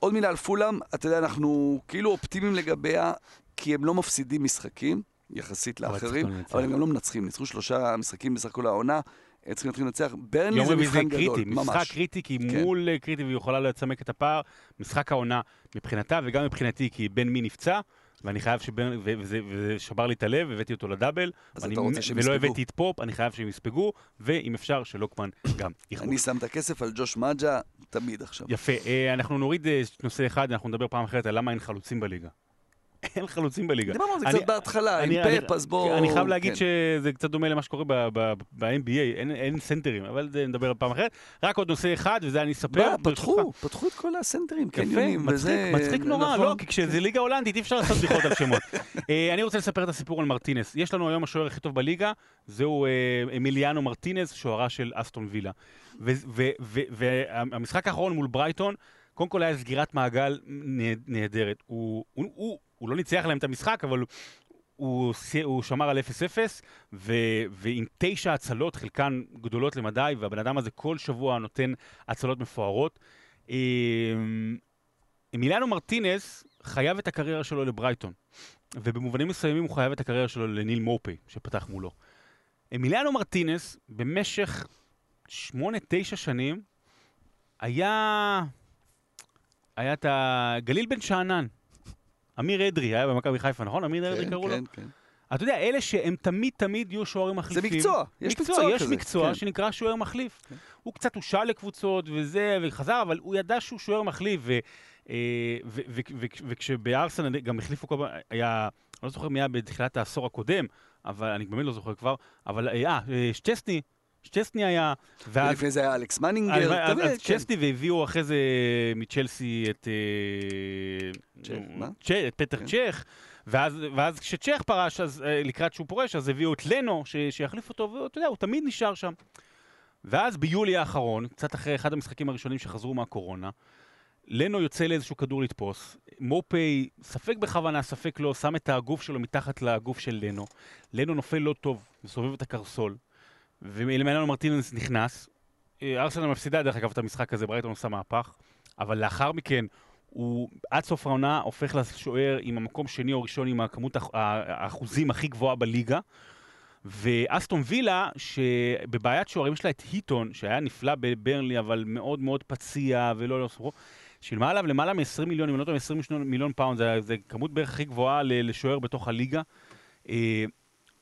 עוד מילה על פולאם, אתה יודע, אנחנו כאילו אופטימיים לגביה, כי הם לא מפסידים משחקים, יחסית לאחרים, אבל הם גם לא מנצחים. ניצחו שלושה משחקים בסך הכל העונה. צריכים להתחיל לנצח. ברנלי זה מבחן גדול, קריטי, ממש. משחק קריטי, כי כן. מול אה, קריטי והיא יכולה לצמק את הפער. משחק העונה מבחינתה, וגם מבחינתי, כי בן מי נפצע, ואני חייב שברנלי, וזה, וזה שבר לי את הלב, הבאתי אותו לדאבל. ואני, שהם יספגו. ולא הבאתי את פופ, אני חייב שהם יספגו, ואם אפשר, שלוקמן גם יכבוש. אני שם את הכסף על ג'וש מג'ה, תמיד עכשיו. יפה. אה, אנחנו נוריד אה, נושא אחד, אנחנו נדבר פעם אחרת על למה אין חלוצים בליגה. אין חלוצים בליגה. דיברנו על זה קצת בהתחלה, עם פאפ, אז בואו... אני חייב להגיד כן. שזה קצת דומה למה שקורה ב-NBA, אין סנטרים, אבל זה נדבר פעם אחרת. רק עוד נושא אחד, וזה אני אספר. פתחו, פתחו את כל הסנטרים, קניונים, וזה... מצחיק נורא, נכון. לא, כי כשזה ליגה הולנדית אי אפשר לעשות בדיחות על שמות. <laughs> אה, אני רוצה לספר את הסיפור על מרטינס. יש לנו היום השוער הכי טוב בליגה, זהו אה, אמיליאנו מרטינס, שוערה של אסטון וילה. והמשחק האחרון מול ברייטון, קודם כל היה סגירת מעגל נהדרת. הוא, הוא, הוא, הוא לא ניצח להם את המשחק, אבל הוא, הוא שמר על 0-0, ו, ועם תשע הצלות, חלקן גדולות למדי, והבן אדם הזה כל שבוע נותן הצלות מפוארות. אמ, אמיליאנו מרטינס חייב את הקריירה שלו לברייטון, ובמובנים מסוימים הוא חייב את הקריירה שלו לניל מופי, שפתח מולו. אמיליאנו מרטינס, במשך שמונה, תשע שנים, היה... היה את הגליל בן שאנן. אמיר אדרי היה במכבי חיפה, נכון? אמיר אדרי כן, קראו לו? כן, כן. אתה יודע, אלה שהם תמיד תמיד יהיו שוערים מחליפים. זה מקצוע, יש מקצוע, מקצוע יש כזה. מקצוע כן. שנקרא שוער מחליף. כן. הוא קצת הושל לקבוצות וזה, וחזר, אבל הוא ידע שהוא שוער מחליף. אה, וכשבארסנל גם החליפו כל פעם, היה, אני לא זוכר מי היה בתחילת העשור הקודם, אבל אני באמת לא זוכר כבר, אבל אה, אה שטסני, שטסני היה... ואז... ולפני זה היה אלכס מנינגר, אז, אז צ'סני והביאו אחרי זה מצ'לסי את... צ'ך, מה? את פטר כן. צ'ך. ואז, ואז כשצ'ך פרש, אז לקראת שהוא פורש, אז הביאו את לנו ש, שיחליף אותו, ואתה יודע, הוא תמיד נשאר שם. ואז ביולי האחרון, קצת אחרי אחד המשחקים הראשונים שחזרו מהקורונה, לנו יוצא לאיזשהו כדור לתפוס, מופי, ספק בכוונה, ספק לא, שם את הגוף שלו מתחת לגוף של לנו. לנו נופל לא טוב, מסובב את הקרסול, ואלמננו מרטינס נכנס. אה, ארסנל מפסידה דרך אגב את המשחק הזה, ברייטון עושה מהפך, אבל לאחר מכן הוא עד סוף העונה הופך לשוער עם המקום שני או ראשון עם הכמות האחוזים הכי גבוהה בליגה. ואסטון וילה, שבבעיית שוערים יש לה את היטון, שהיה נפלא בברנלי, אבל מאוד מאוד פציע ולא לא ספרו, שילמה עליו למעלה מ-20 מיליון, אם אני לא טועה, 22 מיליון פאונד, זה, זה כמות בערך הכי גבוהה לשוער בתוך הליגה.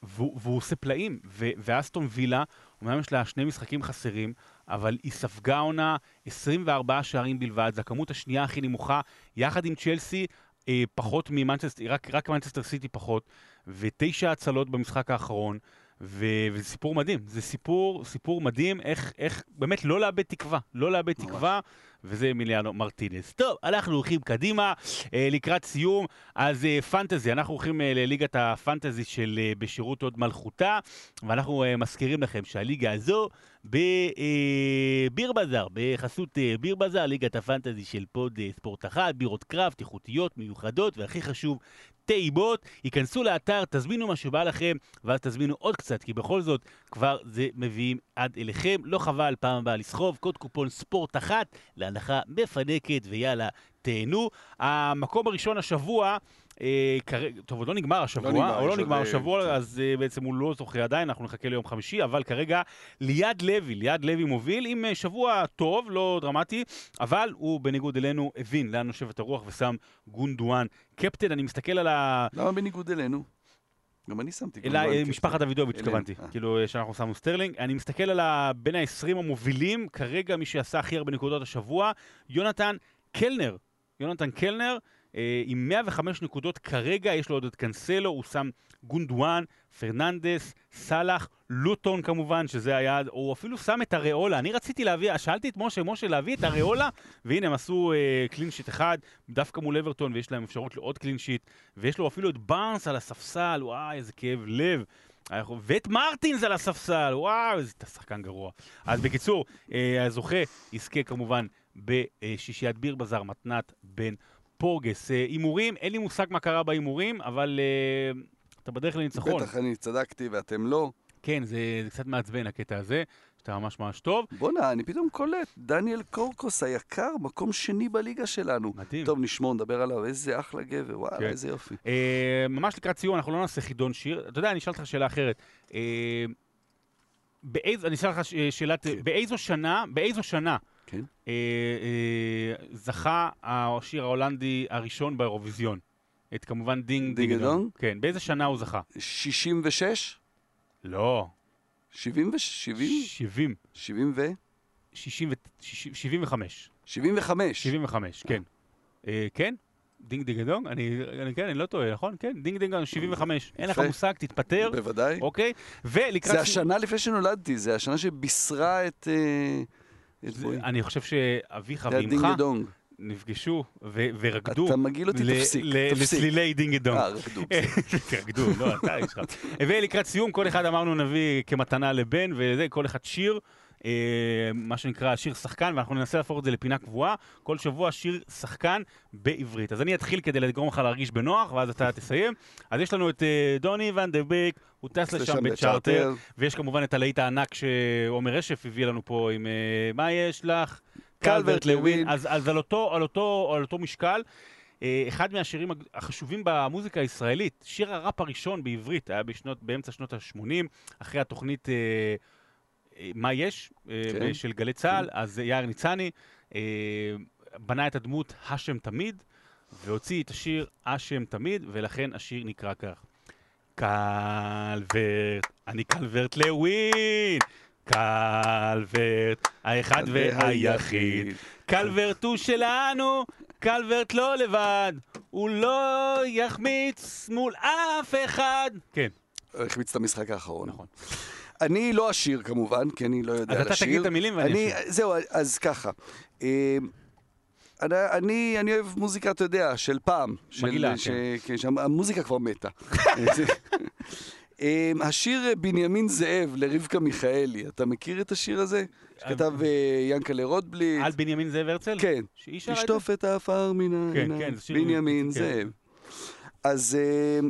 והוא, והוא עושה פלאים, ו, ואסטון וילה, אומנם יש לה שני משחקים חסרים, אבל היא ספגה עונה 24 שערים בלבד, זו הכמות השנייה הכי נמוכה, יחד עם צ'לסי, אה, פחות ממנצ'סטר, רק, רק מנצ'סטר סיטי פחות, ותשע הצלות במשחק האחרון. ו- וזה סיפור מדהים, זה סיפור, סיפור מדהים, איך, איך באמת לא לאבד תקווה, לא לאבד תקווה, וזה מיליאנו מרטינס. טוב, אנחנו הולכים קדימה, אה, לקראת סיום, אז אה, פנטזי, אנחנו הולכים אה, לליגת הפנטזי של בשירות עוד מלכותה, ואנחנו מזכירים לכם שהליגה הזו בביר אה, בזאר, בחסות אה, ביר בזאר, ליגת הפנטזי של פוד אה, ספורט אחת, בירות קרב, איכותיות, מיוחדות, והכי חשוב, טעימות, היכנסו לאתר, תזמינו מה שבא לכם, ואז תזמינו עוד קצת, כי בכל זאת כבר זה מביאים עד אליכם. לא חבל פעם הבאה לסחוב, קוד קופון ספורט אחת להנחה מפנקת, ויאללה, תהנו. המקום הראשון השבוע טוב, עוד לא נגמר השבוע, לא או לא נגמר השבוע, כן. אז אה, בעצם הוא לא זוכה עדיין, אנחנו נחכה ליום חמישי, אבל כרגע ליד לוי, ליד לוי מוביל עם אה, שבוע טוב, לא דרמטי, אבל הוא בניגוד אלינו הבין לאן נושבת הרוח ושם גונדואן קפטן. אני מסתכל על ה... למה בניגוד אלינו? גם אני שמתי. אלא אה, משפחת דוידוביץ' התכוונתי, אה. כאילו אה, שאנחנו שמנו סטרלינג. אני מסתכל על ה- בין ה-20 המובילים, כרגע מי שעשה הכי הרבה נקודות השבוע, יונתן קלנר. יונתן קלנר, אה, עם 105 נקודות כרגע, יש לו עוד את קנסלו, הוא שם גונדואן, פרננדס, סאלח, לוטון כמובן, שזה היה, הוא אפילו שם את אריאולה. אני רציתי להביא, שאלתי את משה, משה, להביא את אריאולה, והנה הם עשו אה, clean sheet אחד, דווקא מול אברטון, ויש להם אפשרות לעוד clean sheet, ויש לו אפילו את בארנס על הספסל, וואי, איזה כאב לב. ואת מרטינס על הספסל, וואו, איזה שחקן גרוע. אז בקיצור, אה, הזוכה יזכה כמובן בשישיית ביר בזאר, מתנת בן פורגס. אה, הימורים, אין לי מושג מה קרה בהימורים, אבל אה, אתה בדרך לניצחון. בטח אני צדקתי ואתם לא. כן, זה, זה קצת מעצבן הקטע הזה, שאתה ממש ממש טוב. בואנה, אני פתאום קולט, דניאל קורקוס היקר, מקום שני בליגה שלנו. מדהים. טוב, נשמור, נדבר עליו, איזה אחלה גבר, וואלה, כן. איזה יופי. אה, ממש לקראת סיום, אנחנו לא נעשה חידון שיר. אתה יודע, אני אשאל אותך שאלה אחרת. אה, באיז, אני אשאל אותך שאלת, כן. באיזו שנה, באיזו שנה כן. אה, אה, זכה השיר ההולנדי הראשון באירוויזיון? את כמובן דינג דינג דונג? כן, באיזה שנה הוא זכה? 66? לא, 70 ו... 70? 70, 70 ו... 60 ו- 60 75. 75. 75, כן. אה, כן? דינג דינג דונג? אני, אני, כן, אני לא טועה, נכון? כן, דינג דינג דונג, 75. אין לך. מושג, תתפטר, בוודאי. אוקיי? ולקראת... זה השנה לפני שנולדתי, זה השנה שבישרה את... אה. אני חושב שאביך דונג. נפגשו ו- ורקדו אתה מגעיל אותי, ל- תפסיק, ל- תפסיק. לצלילי דינג דונג. אה, רקדו. <laughs> תרקדו, לא, אתה יש לך. ולקראת סיום, כל אחד אמרנו נביא כמתנה לבן, וזה, כל אחד שיר, מה שנקרא שיר שחקן, ואנחנו ננסה להפוך את זה לפינה קבועה. כל שבוע שיר שחקן בעברית. אז אני אתחיל כדי לגרום לך להרגיש בנוח, ואז אתה תסיים. אז יש לנו את אה, דוני ון דה ביק, הוא טס לשם בצ'ארטר, ויש כמובן את הלהיט הענק שעומר רשף הביא לנו פה עם אה, מה יש לך? קלברט לוין. אז, אז על, אותו, על, אותו, על אותו משקל, אה, אחד מהשירים החשובים במוזיקה הישראלית, שיר הראפ הראשון בעברית, היה בשנות, באמצע שנות ה-80, אחרי התוכנית אה, אה, מה יש, אה, כן. של גלי צה"ל, אז יאיר ניצני אה, בנה את הדמות השם תמיד, והוציא את השיר השם תמיד, ולכן השיר נקרא כך. קלברט, אני קלברט לווין, קלברט, האחד והיחיד. קלברט הוא שלנו, קלברט לא לבד, הוא לא יחמיץ מול אף אחד. כן, החמיץ את המשחק האחרון. נכון. אני לא אשיר כמובן, כי אני לא יודע אז לשיר. אתה תגיד את המילים ואני אני, אשיר. זהו, אז ככה. אה, אני, אני, אני אוהב מוזיקה, אתה יודע, של פעם. מגעילה, ש- כן. כן, שהמוזיקה כבר מתה. <laughs> אה, השיר בנימין זאב לרבקה מיכאלי, אתה מכיר את השיר הזה? שכתב אה, ינקלה רוטבליט. על בנימין זאב הרצל? כן. שהיא שרה את זה? לשטוף את העפר מן כן, העיניים. כן, זה שיר- בנימין כן. זאב. אז אה,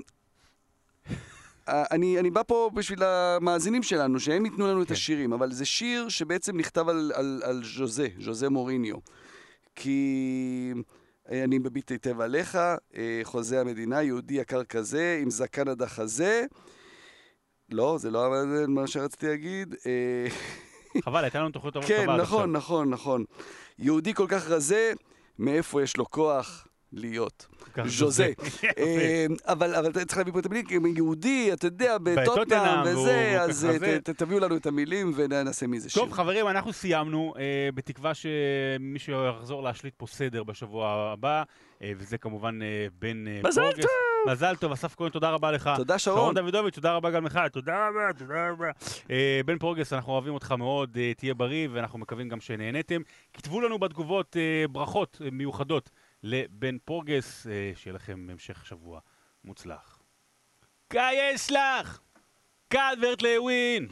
אני, אני בא פה בשביל המאזינים שלנו, שהם ייתנו לנו את כן. השירים, אבל זה שיר שבעצם נכתב על, על, על ז'וזה, ז'וזה מוריניו. כי אה, אני מביט היטב עליך, אה, חוזה המדינה, יהודי יקר כזה, עם זקן עד החזה. לא, זה לא מה שרציתי להגיד. אה, <laughs> חבל, הייתה לנו תוכנית טובה כן, עד נכון, עכשיו. נכון, נכון. יהודי כל כך רזה, מאיפה יש לו כוח להיות? ז'וזה. <laughs> אה, אבל אבל אתה צריך להביא פה את המילים, יהודי, אתה יודע, בטוטנאם וזה, אז אה. ת- תביאו לנו את המילים ונעשה מזה שיר. טוב, חברים, אנחנו סיימנו, אה, בתקווה שמישהו יחזור להשליט פה סדר בשבוע הבא, אה, וזה כמובן אה, בן אה, מזל פורגס. מזל טוב, אסף כהן, תודה רבה לך. תודה, שרון. שרון דוידוביץ', תודה רבה גם לך, תודה רבה, תודה רבה. אה, בן פורגס, אנחנו אוהבים אותך מאוד, אה, תהיה בריא, ואנחנו מקווים גם שנהניתם. כתבו לנו בתגובות אה, ברכות מיוחדות לבן פורגס, אה, שיהיה לכם המשך שבוע מוצלח. קייס לך! קלברט לווין!